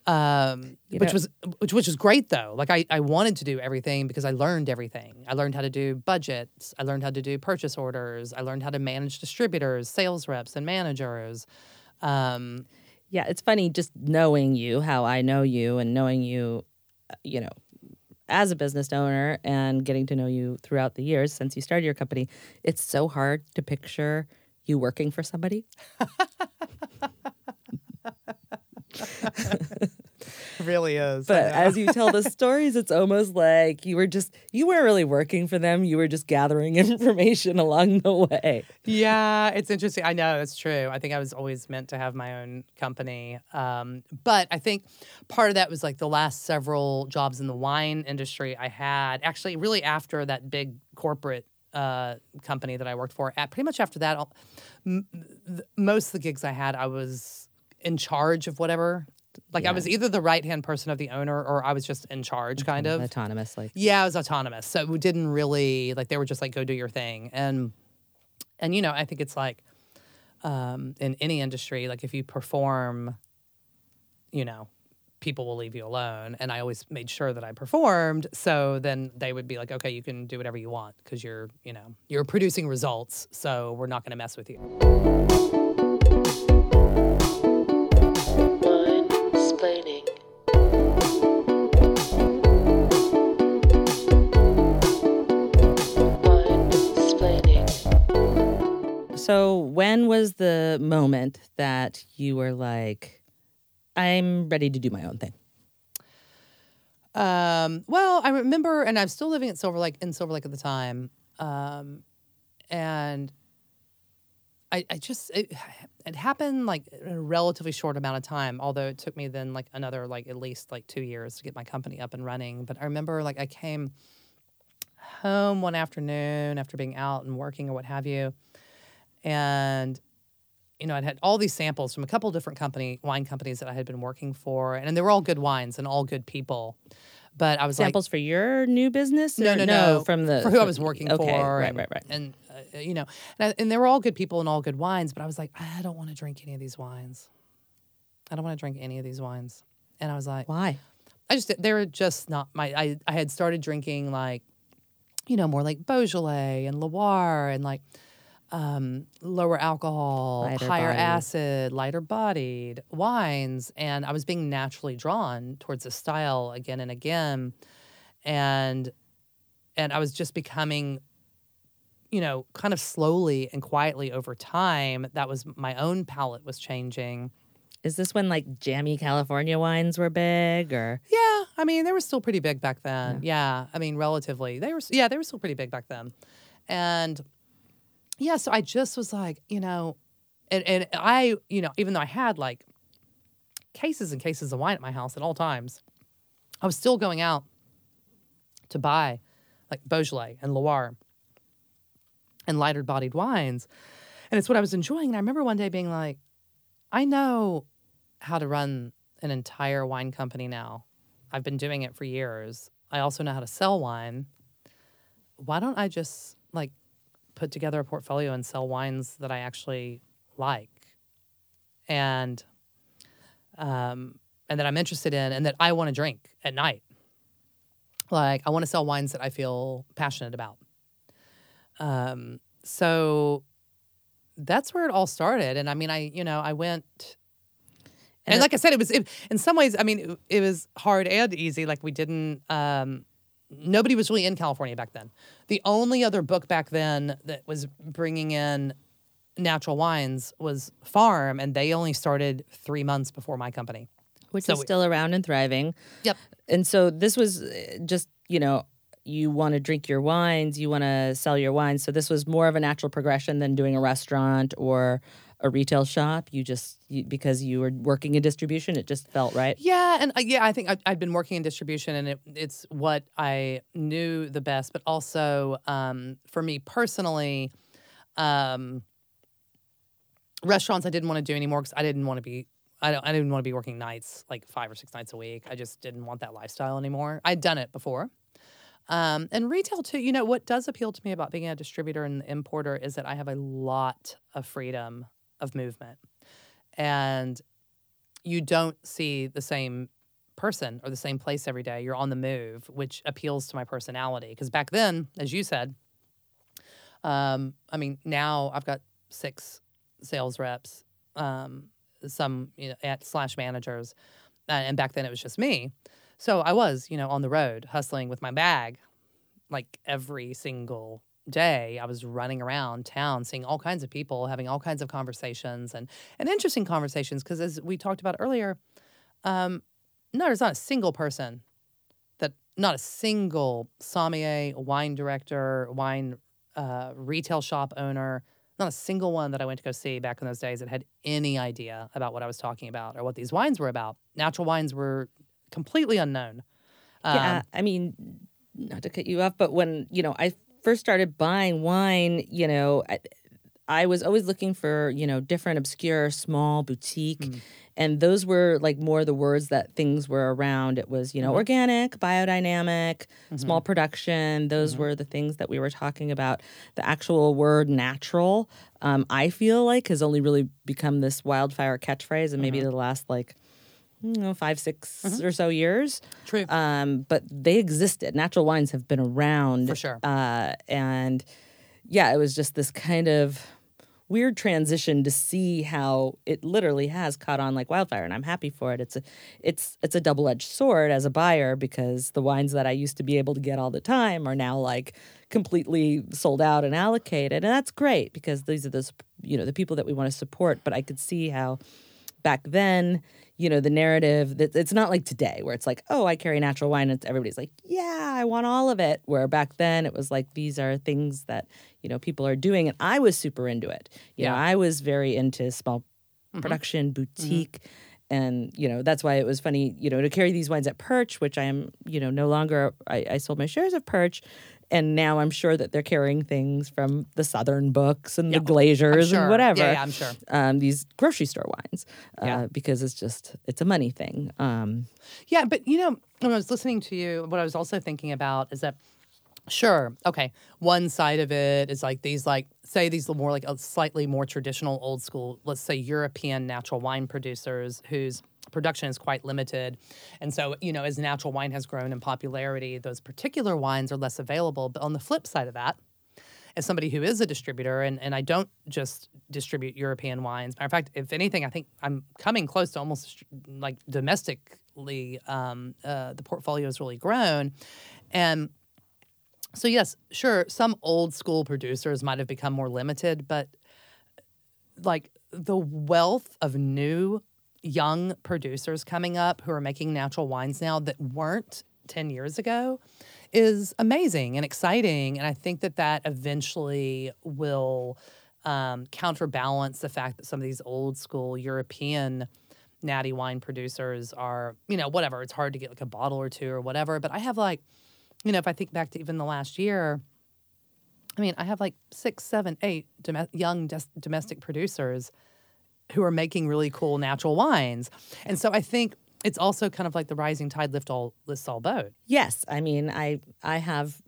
um You which know- was which which was great though like I, I wanted to do everything because i learned everything i learned how to do budgets i learned how to do purchase orders i learned how to manage distributors sales reps and managers um Yeah, it's funny just knowing you, how I know you, and knowing you, uh, you know, as a business owner and getting to know you throughout the years since you started your company. It's so hard to picture you working for somebody. really is But as you tell the stories, it's almost like you were just, you weren't really working for them. You were just gathering information along the way. Yeah, it's interesting. I know it's true. I think I was always meant to have my own company. Um, but I think part of that was like the last several jobs in the wine industry I had, actually, really after that big corporate uh, company that I worked for. At, pretty much after that, m- th- most of the gigs I had, I was in charge of whatever. Like I was either the right hand person of the owner or I was just in charge, kind of. Autonomous, like, Yeah, I was autonomous. So we didn't really like they were just like go do your thing. And and you know, I think it's like um in any industry, like if you perform, you know, people will leave you alone. And I always made sure that I performed. So then they would be like, okay, you can do whatever you want because you're, you know, you're producing results. So we're not going to mess with you. So, when was the moment that you were like, I'm ready to do my own thing? Um, well, I remember, and I'm still living at Silver Lake in Silver Lake at the time, um, and I, I just it, it happened like in a relatively short amount of time. Although it took me then like another like at least like two years to get my company up and running. But I remember like I came home one afternoon after being out and working or what have you, and you know, I'd had all these samples from a couple different company wine companies that I had been working for, and, they were all good wines and all good people. But I was Samples for your new business? like, no, no, no, from the for who I was working okay, for, Right, and, right, right. and uh, you know, and, I, and they were all good people and all good wines. But I was like, I don't want to drink any of these wines. I don't want to drink any of these wines. And I was like, Why? I just they were just not my. I I had started drinking like, you know, more like Beaujolais and Loire and like um, lower alcohol, Lighter higher bodied. acid, lighter bodied wines, and I was being naturally drawn towards the style again and again, and and I was just becoming. You know, kind of slowly and quietly over time, that was my own palate was changing. Is this when like jammy California wines were big or? Yeah, I mean they were still pretty big back then. Yeah, I mean relatively, they were. Yeah, they were still pretty big back then, and yeah. So I just was like, you know, and and I, you know, even though I had like cases and cases of wine at my house at all times, I was still going out to buy like Beaujolais and Loire and lighter bodied wines, and it's what I was enjoying. And I remember one day being like, I know how to run an entire wine company now. I've been doing it for years. I also know how to sell wine. Why don't I just like put together a portfolio and sell wines that I actually like? and um, and that I'm interested in, and that I want to drink at night. Like I want to sell wines that I feel passionate about. Um, so that's where it all started, and I mean, I you know I went. And, And it- like I said, it was it, in some ways. I mean, it, it was hard and easy. Like we didn't. Um, nobody was really in California back then. The only other book back then that was bringing in natural wines was Farm, and they only started three months before my company. which So is we- still around and thriving. Yep. And so this was uh, just, you know, you want to drink your wines, you want to sell your wines. So this was more of a natural progression than doing a restaurant or a retail shop. You just you, because you were working in distribution, it just felt right. Yeah, and uh, yeah, I think I, I'd been working in distribution, and it, it's what I knew the best. But also, um, for me personally, um, restaurants I didn't want to do anymore because I didn't want to be. I, don't, I didn't want to be working nights, like five or six nights a week. I just didn't want that lifestyle anymore. I'd done it before. Um, and retail too. You know what does appeal to me about being a distributor and importer is that I have a lot of freedom of movement, and you don't see the same person or the same place every day. You're on the move, which appeals to my personality. Because back then, as you said, um, I mean, now I've got six sales reps, um, some you know, at slash managers, uh, and back then it was just me. So I was, you know, on the road hustling with my bag, like every single day. I was running around town, seeing all kinds of people, having all kinds of conversations, and and interesting conversations. Because as we talked about earlier, um, no, there's not a single person that, not a single sommelier, wine director, wine uh, retail shop owner, not a single one that I went to go see back in those days that had any idea about what I was talking about or what these wines were about. Natural wines were completely unknown. Um, yeah, I mean, not to cut you off, but when you know I first started buying wine, you know, I, I was always looking for you know different, obscure, small boutique, Mm. and those were like more the words that things were around. It was you know Mhm. organic, biodynamic, small Mhm. production. Those Mhm. were the things that we were talking about. The actual word natural, um, I feel like, has only really become this wildfire catchphrase, and maybe Mm-hmm. the last like. You know, five, 6 or so years. True. Um, but they existed. Natural wines have been around For sure. Uh, and yeah, it was just this kind of weird transition to see how it literally has caught on like wildfire, and I'm happy for it. It's a, it's it's a double edged sword as a buyer because the wines that I used to be able to get all the time are now like completely sold out and allocated, and that's great because these are the you know the people that we want to support. But I could see how back then, you know, the narrative that it's not like today where it's like, oh, I carry natural wine and it's, everybody's like, yeah, I want all of it. Where back then it was like these are things that, you know, people are doing and I was super into it. You know, Yeah. I was very into small Mhm. production, boutique. And, you know, that's why it was funny, you know, to carry these wines at Perch, which I am, you know, no longer, I, I sold my shares of Perch. And now I'm sure that they're carrying things from the Southern Books and Yeah, the Glazers sure. and whatever Yeah, yeah, I'm sure. um, these grocery store wines uh, Yeah. because it's just it's a money thing. Um, Yeah, but you know, when I was listening to you, what I was also thinking about is that sure, okay, one side of it is like these like say these more like a slightly more traditional old school, let's say European natural wine producers whose production is quite limited. And so, you know, as natural wine has grown in popularity, those particular wines are less available. But on the flip side of that, as somebody who is a distributor, and, and I don't just distribute European wines. Matter of fact, if anything, I think I'm coming close to almost like domestically, um, uh, the portfolio has really grown. And so, yes, sure, some old school producers might have become more limited, but like the wealth of new young producers coming up who are making natural wines now that weren't 10 years ago is amazing and exciting. And I think that that eventually will um, counterbalance the fact that some of these old school European natty wine producers are, you know, whatever. It's hard to get like a bottle or two or whatever. But I have like, you know, if I think back to even the last year, I mean, I have like six, seven, eight dome- young des- domestic producers who are making really cool natural wines. And so I think it's also kind of like the rising tide lift all lifts all boat. yes, I mean I I have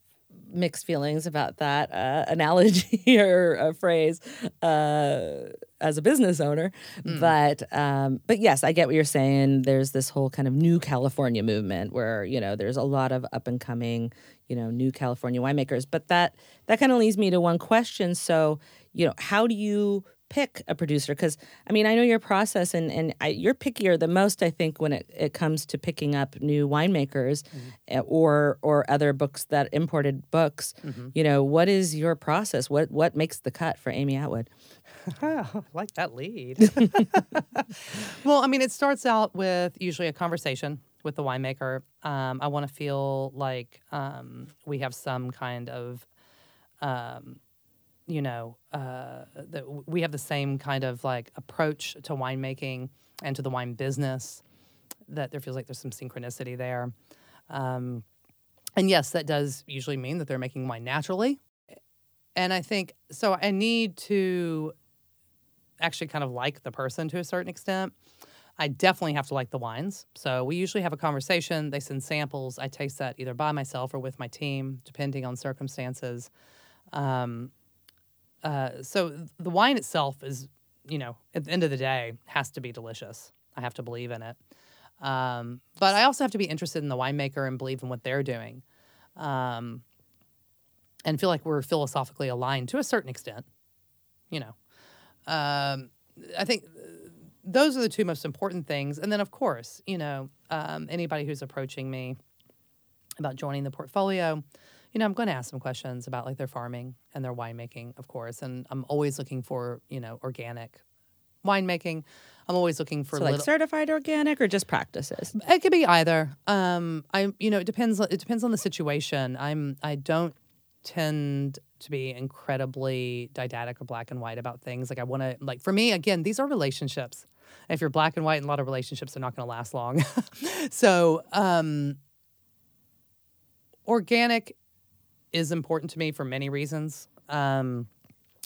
mixed feelings about that uh, analogy or a phrase uh, as a business owner, but um, but yes, I get what you're saying. There's this whole kind of new California movement where you know there's a lot of up and coming you know new California winemakers, but that that kind of leads me to one question. So you know, how do you pick a producer because i mean i know your process and, and I, you're pickier the most i think when it, it comes to picking up new winemakers eh, or or other books that imported books. You know what is your process? What what makes the cut for amy atwood? I like that lead. well, I mean, it starts out with usually a conversation with the winemaker. Um, I want to feel like um, we have some kind of, um, you know, uh, that we have the same kind of like approach to winemaking and to the wine business. That there feels like there's some synchronicity there. Um, and yes, that does usually mean that they're making wine naturally. And I think so. I need to actually kind of like the person to a certain extent. I definitely have to like the wines. So we usually have a conversation. They send samples. I taste that either by myself or with my team, depending on circumstances. Um, uh, so the wine itself is, you know, at the end of the day, has to be delicious. I have to believe in it. Um, but I also have to be interested in the winemaker and believe in what they're doing. Um, and feel like we're philosophically aligned to a certain extent, you know. Um, I think those are the two most important things. And then, of course, you know, um, anybody who's approaching me about joining the portfolio, you know, I'm going to ask some questions about like their farming and their winemaking, of course. And I'm always looking for, you know, organic winemaking. I'm always looking for so like little. certified organic or just practices It could be either. Um, I you know it depends. It depends on the situation. I'm I don't tend to be incredibly didactic or black and white about things. Like I want to like for me again, these are relationships. If you're black and white in a lot of relationships, they're not going to last long. so um, organic is important to me for many reasons. Um,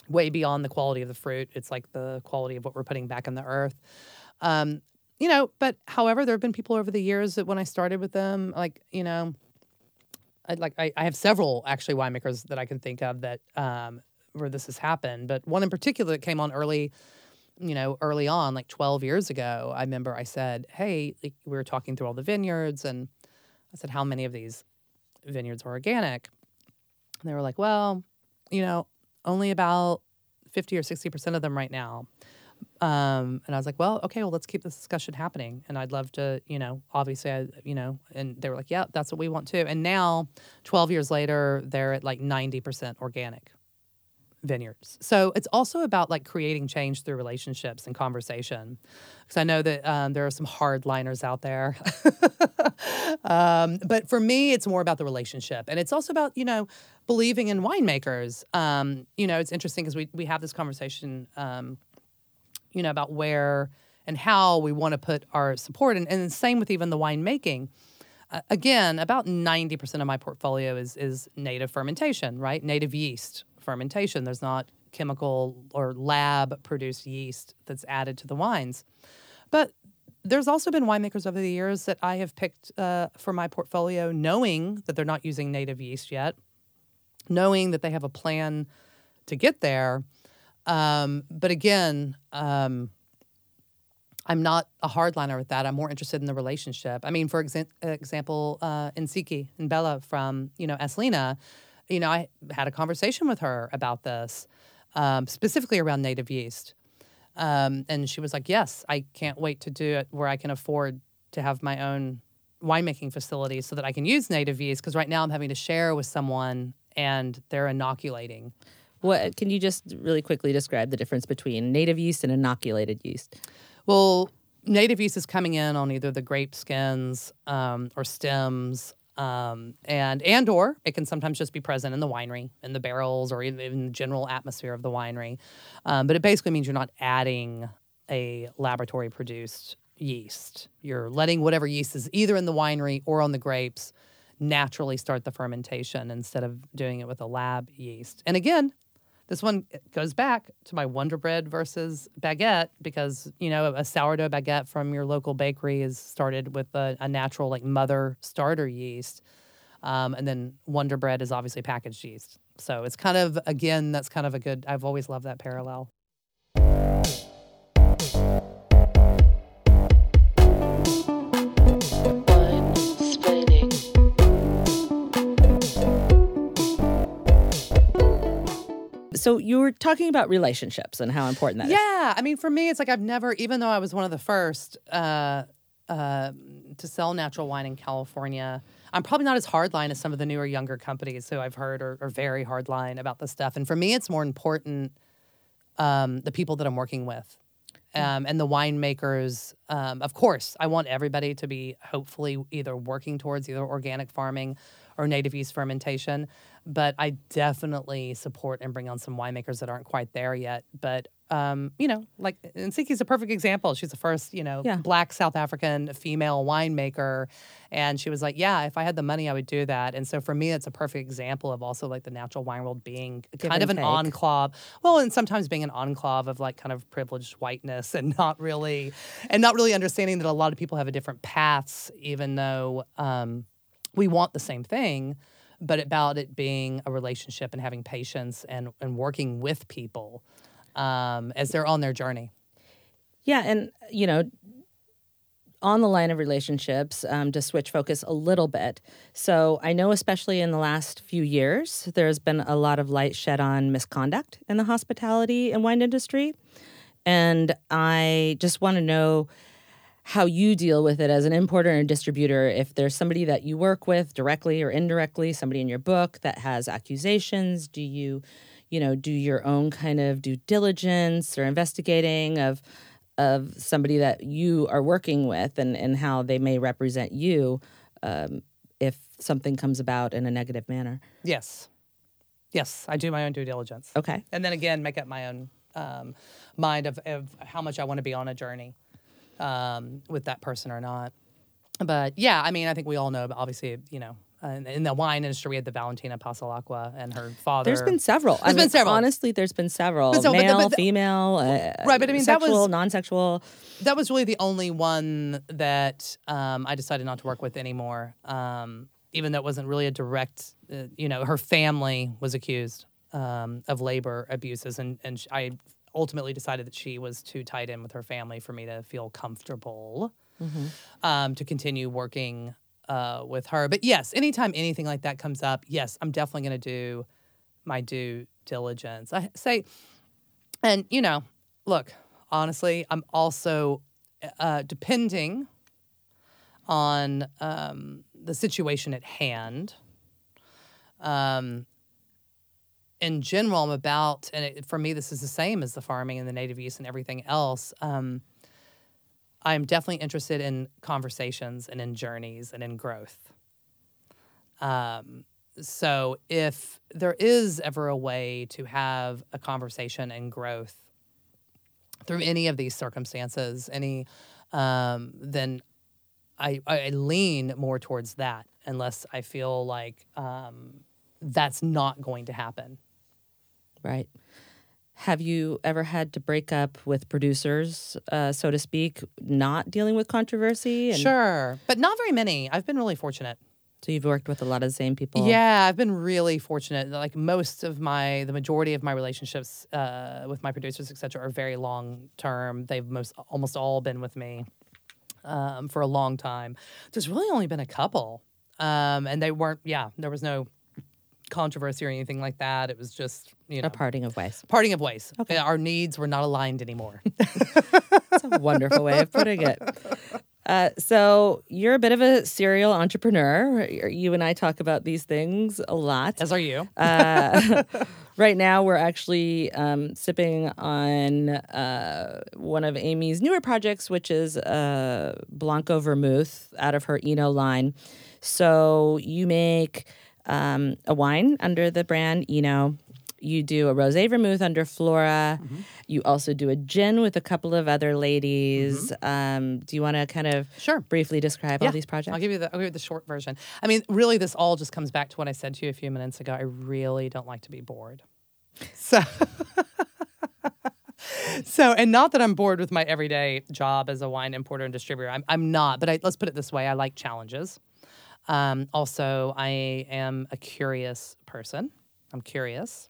way beyond the quality of the fruit. It's like the quality of what we're putting back in the earth. Um, you know, but however, there have been people over the years that when I started with them, like, you know, I like I, I have several actually winemakers that I can think of that um where this has happened, but one in particular that came on early, you know, early on, like 12 years ago, I remember I said, Hey, like we were talking through all the vineyards and I said, How many of these vineyards are organic? And they were like, Well, you know, only about 50 or 60% of them right now. Um, and I was like, well, okay, well, let's keep this discussion happening. And I'd love to, you know, obviously, I, you know, and they were like, yeah, that's what we want too. And now, 12 years later, they're at like 90% organic vineyards. So it's also about like creating change through relationships and conversation. Because I know that um, there are some hardliners out there. um, but for me, it's more about the relationship. And it's also about, you know, believing in winemakers. Um, you know, it's interesting because we, we have this conversation, um, you know, about where and how we want to put our support. And, and the same with even the winemaking. Uh, again, about 90% of my portfolio is, is native fermentation, right? Native yeast fermentation. There's not chemical or lab produced yeast that's added to the wines. But there's also been winemakers over the years that I have picked uh, for my portfolio, knowing that they're not using native yeast yet, knowing that they have a plan to get there. Um, but again, um, I'm not a hardliner with that. I'm more interested in the relationship. I mean, for exa- example, uh, Insiki and Bella from you know Aslina, you know, I had a conversation with her about this, um, specifically around native yeast, um, and she was like, "Yes, I can't wait to do it where I can afford to have my own winemaking facility so that I can use native yeast because right now I'm having to share with someone and they're inoculating." what can you just really quickly describe the difference between native yeast and inoculated yeast Well, native yeast is coming in on either the grape skins um, or stems, um, and and or it can sometimes just be present in the winery, in the barrels, or even in the general atmosphere of the winery. Um, but it basically means you're not adding a laboratory produced yeast. You're letting whatever yeast is either in the winery or on the grapes naturally start the fermentation instead of doing it with a lab yeast. And again, this one goes back to my Wonder Bread versus baguette because you know a sourdough baguette from your local bakery is started with a, a natural like mother starter yeast. Um, and then Wonder Bread is obviously packaged yeast. So it's kind of again, that's kind of a good. I've always loved that parallel. So you were talking about relationships and how important that is. Yeah, I mean, for me, it's like I've never, even though I was one of the first uh, uh, to sell natural wine in California, I'm probably not as hardline as some of the newer, younger companies who I've heard are, are very hardline about this stuff. And for me, it's more important um, the people that I'm working with. Um, and the winemakers, um, of course, I want everybody to be hopefully either working towards either organic farming or native yeast fermentation. But I definitely support and bring on some winemakers that aren't quite there yet. But um, you know, like Ntsiki's a perfect example. She's the first, you know, Yeah. black South African female winemaker, and she was like, "Yeah, if I had the money, I would do that." And so for me, it's a perfect example of also like the natural wine world being Give kind of an take. enclave. Well, and sometimes being an enclave of like kind of privileged whiteness and not really, and not really understanding that a lot of people have a different paths, even though um, we want the same thing. But about it being a relationship and having patience and, and working with people um, as they're on their journey. Yeah, and you know, on the line of relationships, um, to switch focus a little bit. So I know, especially in the last few years, there's been a lot of light shed on misconduct in the hospitality and wine industry, and I just want to know how you deal with it as an importer and distributor if there's somebody that you work with directly or indirectly somebody in your book that has accusations do you you know do your own kind of due diligence or investigating of of somebody that you are working with and and how they may represent you um, if something comes about in a negative manner Yes. Yes, I do my own due diligence. okay And then again, make up my own um, mind of, of how much I want to be on a journey um, with that person or not. But yeah, I mean, I think we all know, obviously, you know, uh, in, in the wine industry, we had the Valentina Passalacqua and her father. there's been several I There's been mean, several. honestly there's been several But so- but the- male but the- female uh, Right, but I mean, that was- non-sexual that was really the only one that um, I decided not to work with anymore. Um, even though it wasn't really a direct, uh, you know, her family was accused um, of labor abuses, and and I ultimately decided that she was too tied in with her family for me to feel comfortable um, to continue working uh, with her. But yes, anytime anything like that comes up, yes, I'm definitely going to do my due diligence. I say, and you know, look, honestly, I'm also uh, depending on um, the situation at hand. Um, in general, I'm about, and it, for me, this is the same as the farming and the native yeast and everything else. Um, I'm definitely interested in conversations and in journeys and in growth. Um, so if there is ever a way to have a conversation and growth through any of these circumstances, any, um, then I, I lean more towards that unless I feel like um, that's not going to happen. Right. Have you ever had to break up with producers, uh, so to speak, not dealing with controversy? And Sure, but not very many. I've been really fortunate. So you've worked with a lot of the same people. Yeah, I've been really fortunate. Like most of my, the majority of my relationships uh, with my producers, et cetera, are very long term. They've most almost all been with me um, for a long time. There's really only been a couple, um, and they weren't. Yeah, there was no controversy or anything like that. It was just you know A parting of ways. parting of ways. Okay. Our needs were not aligned anymore. That's a wonderful way of putting it. Uh, so you're a bit of a serial entrepreneur. You and I talk about these things a lot. As are you. Uh, right now, we're actually um, sipping on uh, one of Amy's newer projects, which is uh, Blanco Vermouth out of her Eno line. So you make um, a wine under the brand Eno. You do a rosé vermouth under Flora. You also do a gin with a couple of other ladies. Um, do you want to kind of Sure. briefly describe all these projects? I'll give you the I'll give you the short version. I mean, really, this all just comes back to what I said to you a few minutes ago. I really don't like to be bored. So, so, and not that I'm bored with my everyday job as a wine importer and distributor. I'm, I'm not. But I, let's put it this way: I like challenges. Um, also, I am a curious person. I'm curious.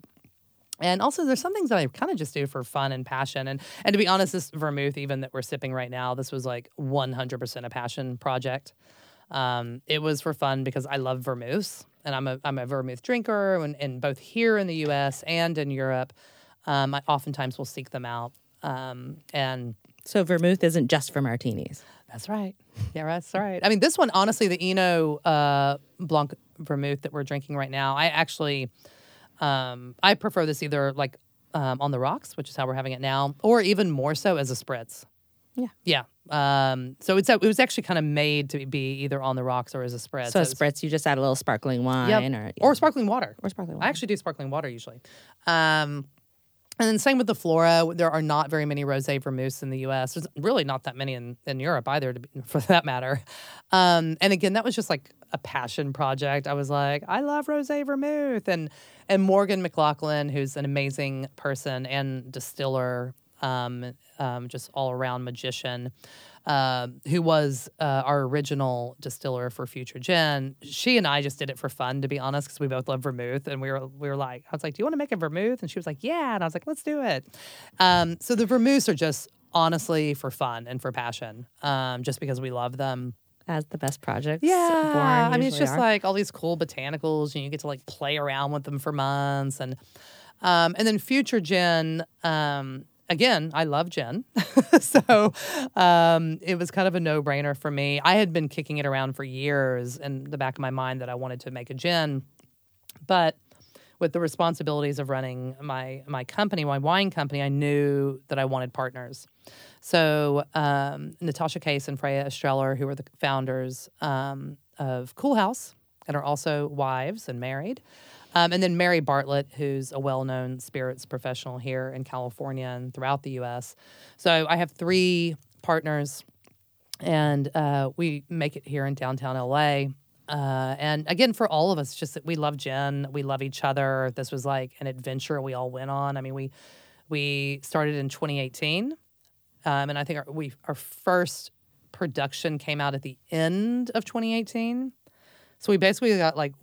And also, there's some things that I kind of just do for fun and passion. And and to be honest, this vermouth, even that we're sipping right now, this was like 100% a passion project. Um, it was for fun because I love vermouths, and I'm a I'm a vermouth drinker, and, and both here in the U.S. and in Europe, um, I oftentimes will seek them out. Um, and So vermouth isn't just for martinis. That's right. Yeah, that's right. I mean, this one, honestly, the Eno uh, Blanc vermouth that we're drinking right now, I actually, um, I prefer this either like um, on the rocks, which is how we're having it now, or even more so as a spritz. Yeah. Yeah. Um, so it's a, it was actually kind of made to be either on the rocks or as a spritz. So a spritz, you just add a little sparkling wine Yep. or or sparkling water. or sparkling I actually do sparkling water usually. Um, and then same with the Flora. There are not very many rosé vermouths in the U.S. There's really not that many in, in Europe either, be, for that matter. Um, and again, that was just like a passion project. I was like, I love rosé vermouth, and and Morgan McLachlan, who's an amazing person and distiller, um, um, just all around magician. Uh, who was uh, our original distiller for Future Gin? She and I just did it for fun, to be honest, because we both love vermouth, and we were we were like, I was like, "Do you want to make a vermouth?" And she was like, "Yeah," and I was like, "Let's do it." Um, so the vermouths are just honestly for fun and for passion, um, just because we love them. as the best projects. Yeah, I mean, it's just are. like all these cool botanicals, and you get to like play around with them for months, and um, and then future gin. Um, again, I love gin, so um, it was kind of a no brainer for me. I had been kicking it around for years in the back of my mind that I wanted to make a gin, but with the responsibilities of running my my company, my wine company, I knew that I wanted partners. So um, Natasha Case and Freya Estreller, who are the founders um, of Coolhaus and are also wives and married, um, and then Mary Bartlett, who's a well-known spirits professional here in California and throughout the U.S. So I have three partners and uh, we make it here in downtown LA. Uh, and again, for all of us, just that we love gin, we love each other. This was like an adventure we all went on. I mean, we we started in 2018, um, and I think our, we our first production came out at the end of 2018. So we basically got like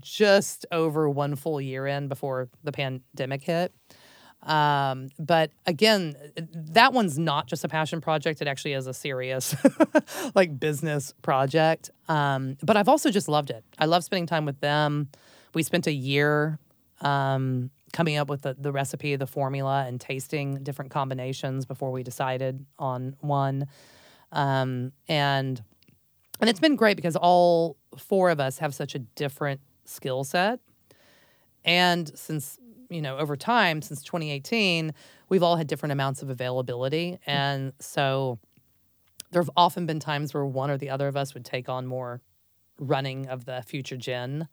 just over one full year in before the pandemic hit. Um, but again, that one's not just a passion project. It actually is a serious, like business project. Um, but I've also just loved it. I love spending time with them. We spent a year um, coming up with the, the recipe, the formula, and tasting different combinations before we decided on one. Um, and and it's been great because all four of us have such a different skill set. And since, you know, over time, since 2018, we've all had different amounts of availability. And so there have often been times where one or the other of us would take on more running of the future gin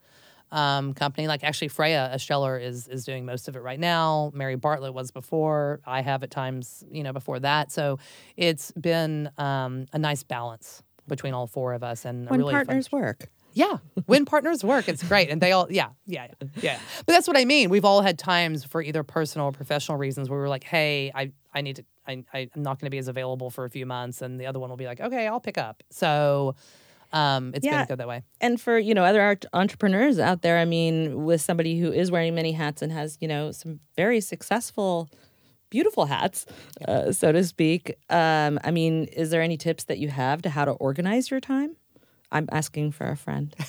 um, company. Like actually, Freya Estreller is is doing most of it right now. Mary Bartlett was before. I have at times, you know, before that. So it's been um, a nice balance between all four of us, and when really fun- partners work. yeah, when partners work, it's great, and they all, yeah, yeah, yeah, yeah. But that's what I mean. We've all had times for either personal or professional reasons where we're like, "Hey, I, I need to, I, I'm not going to be as available for a few months," and the other one will be like, "Okay, I'll pick up." So, um, it's Yeah. been good that way. and for you know other art- entrepreneurs out there i mean with somebody who is wearing many hats and has you know some very successful beautiful hats uh, so to speak um, i mean is there any tips that you have to how to organize your time i'm asking for a friend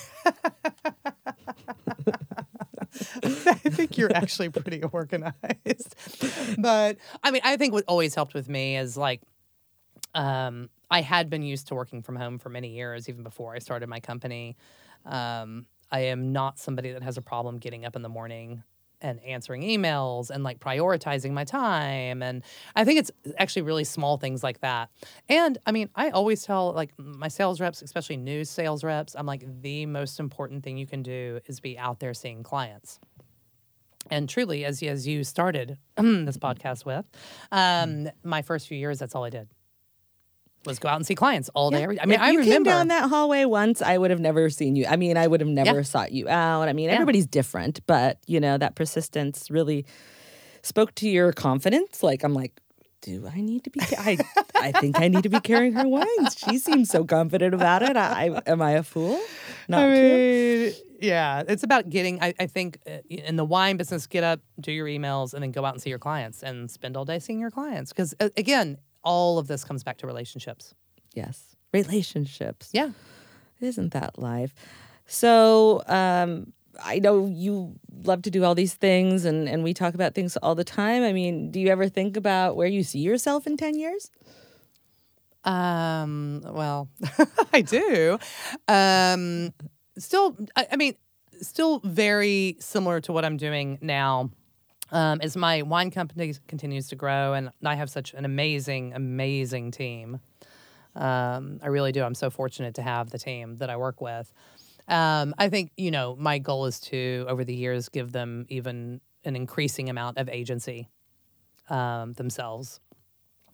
I think you're actually pretty organized. But I mean, I think what always helped with me is like, um, I had been used to working from home for many years, even before I started my company. Um, I am not somebody that has a problem getting up in the morning and answering emails and like prioritizing my time. And I think it's actually really small things like that. And I mean, I always tell like my sales reps, especially new sales reps, I'm like, the most important thing you can do is be out there seeing clients. And truly, as as you started this podcast with, um, my first few years, that's all I did was go out and see clients all day. Every, I mean, if I you remember. came down that hallway once i would have never seen you i mean i would have never sought you out i mean everybody's different but you know that persistence really spoke to your confidence like i'm like do I need to be? I I think I need to be carrying her wines. She seems so confident about it. I, I am I a fool? Not I to? mean, yeah, it's about getting. I, I think uh, in the wine business, get up, do your emails, and then go out and see your clients and spend all day seeing your clients. Because again, all of this comes back to relationships. Yes, relationships. Yeah. Isn't that life? So um, I know you love to do all these things, and and we talk about things all the time. I mean, do you ever think about where you see yourself in ten years? Um. Well, I do. Um. Still, I, I mean, still very similar to what I'm doing now. Um, as my wine company continues to grow, and I have such an amazing, amazing team. Um, I really do. I'm so fortunate to have the team that I work with. Um, I think you know my goal is to over the years give them even an increasing amount of agency um, themselves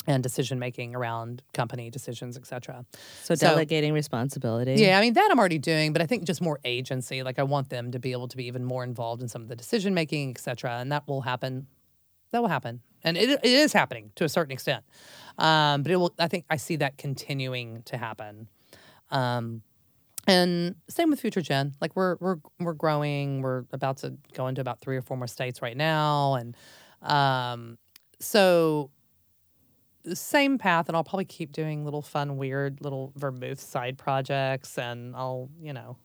and decision making around company decisions, etc. So, So- delegating responsibility. Yeah, I mean that I'm already doing, but I think just more agency. Like I want them to be able to be even more involved in some of the decision making, etc. And that will happen. That will happen, and it, it is happening to a certain extent. Um, but it will. I think I see that continuing to happen. Um, and same with Future Gin. Like we're we're we're growing. We're about to go into about three or four more states right now, and um, so same path. And I'll probably keep doing little fun, weird little vermouth side projects, and I'll you know,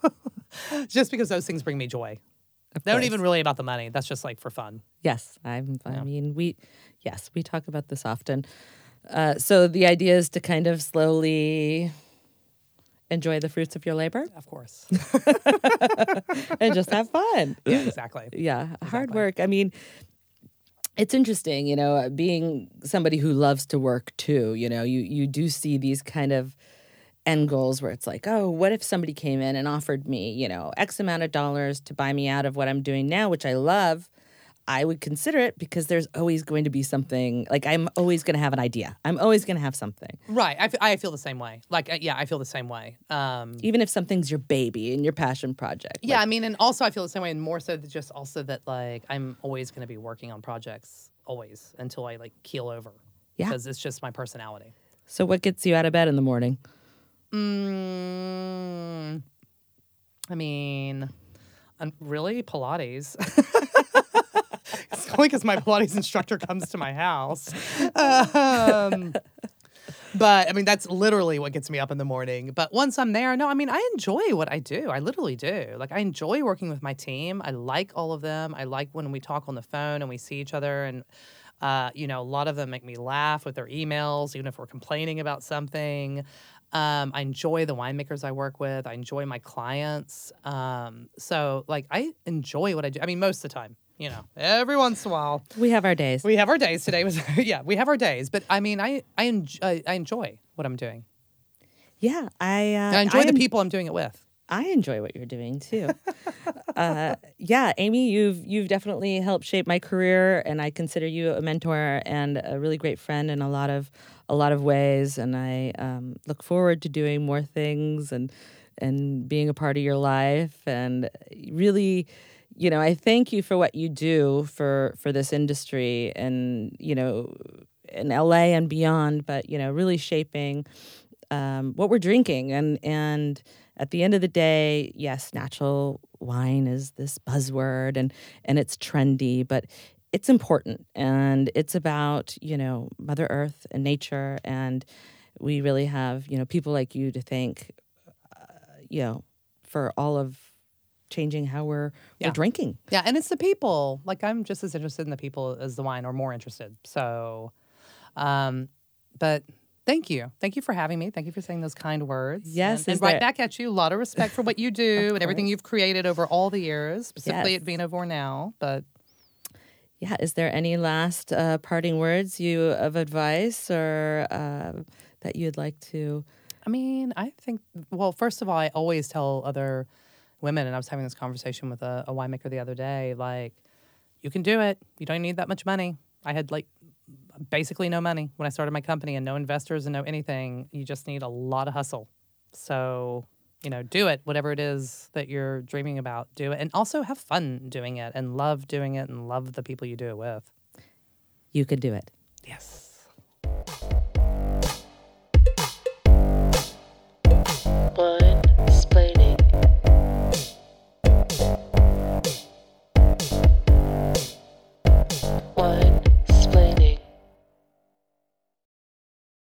just because those things bring me joy. They aren't even really about the money. That's just like for fun. Yes, I'm. I mean, we. Yes, we talk about this often. Uh, so the idea is to kind of slowly enjoy the fruits of your labor Of course. and just have fun. yeah, exactly. Yeah, hard work. I mean, it's interesting, you know, being somebody who loves to work too. You know, you you do see these kind of end goals where it's like, oh, what if somebody came in and offered me, you know, X amount of dollars to buy me out of what I'm doing now, which I love. I would consider it because there's always going to be something like I'm always going to have an idea. I'm always going to have something. Right. I, f- I feel the same way. Like, uh, yeah, I feel the same way. Um, Even if something's your baby and your passion project. Yeah, I mean, and also I feel the same way, and more so that just also that like I'm always going to be working on projects always until I like keel over. Yeah. because it's just my personality. So what gets you out of bed in the morning? Mm, I mean, um, really Pilates. it's only because my Pilates instructor comes to my house. Um, but I mean, that's literally what gets me up in the morning. But once I'm there, no, I mean, I enjoy what I do. I literally do. Like, I enjoy working with my team. I like all of them. I like when we talk on the phone and we see each other. And, uh, you know, a lot of them make me laugh with their emails, even if we're complaining about something. Um, I enjoy the winemakers I work with. I enjoy my clients. Um, so, like, I enjoy what I do. I mean, most of the time, you know, every once in a while. We have our days. We have our days today. Was yeah, we have our days, but I mean, I I enjoy, I enjoy what I'm doing. yeah, I. Uh, I enjoy the en- people I'm doing it with. I enjoy what you're doing too. uh, yeah, Amy, you've you've definitely helped shape my career, and I consider you a mentor and a really great friend in a lot of a lot of ways. And I um, look forward to doing more things and and being a part of your life. And really, you know, I thank you for what you do for for this industry, and you know, in LA and beyond. But you know, really shaping um, what we're drinking and and at the end of the day yes natural wine is this buzzword and and it's trendy but it's important and it's about you know mother earth and nature and we really have you know people like you to thank uh, you know for all of changing how we're Yeah. we're drinking Yeah, and it's the people. Like I'm just as interested in the people as the wine, or more interested. So, um, but thank you, thank you for having me. Thank you for saying those kind words. Yes, and, and right there- back at you. A lot of respect for what you do and everything you've created over all the years, specifically Yes. at Vinovore now. But yeah is there any last uh, parting words you of advice or uh, that you'd like to I mean, I think, well, first of all, I always tell other women, and I was having this conversation with a, a winemaker the other day, like, you can do it. You don't need that much money. I had like basically no money when I started my company and no investors and no anything. You just need a lot of hustle. So, you know, do it, whatever it is that you're dreaming about, do it. And also have fun doing it and love doing it and love the people you do it with. you could do it Yes.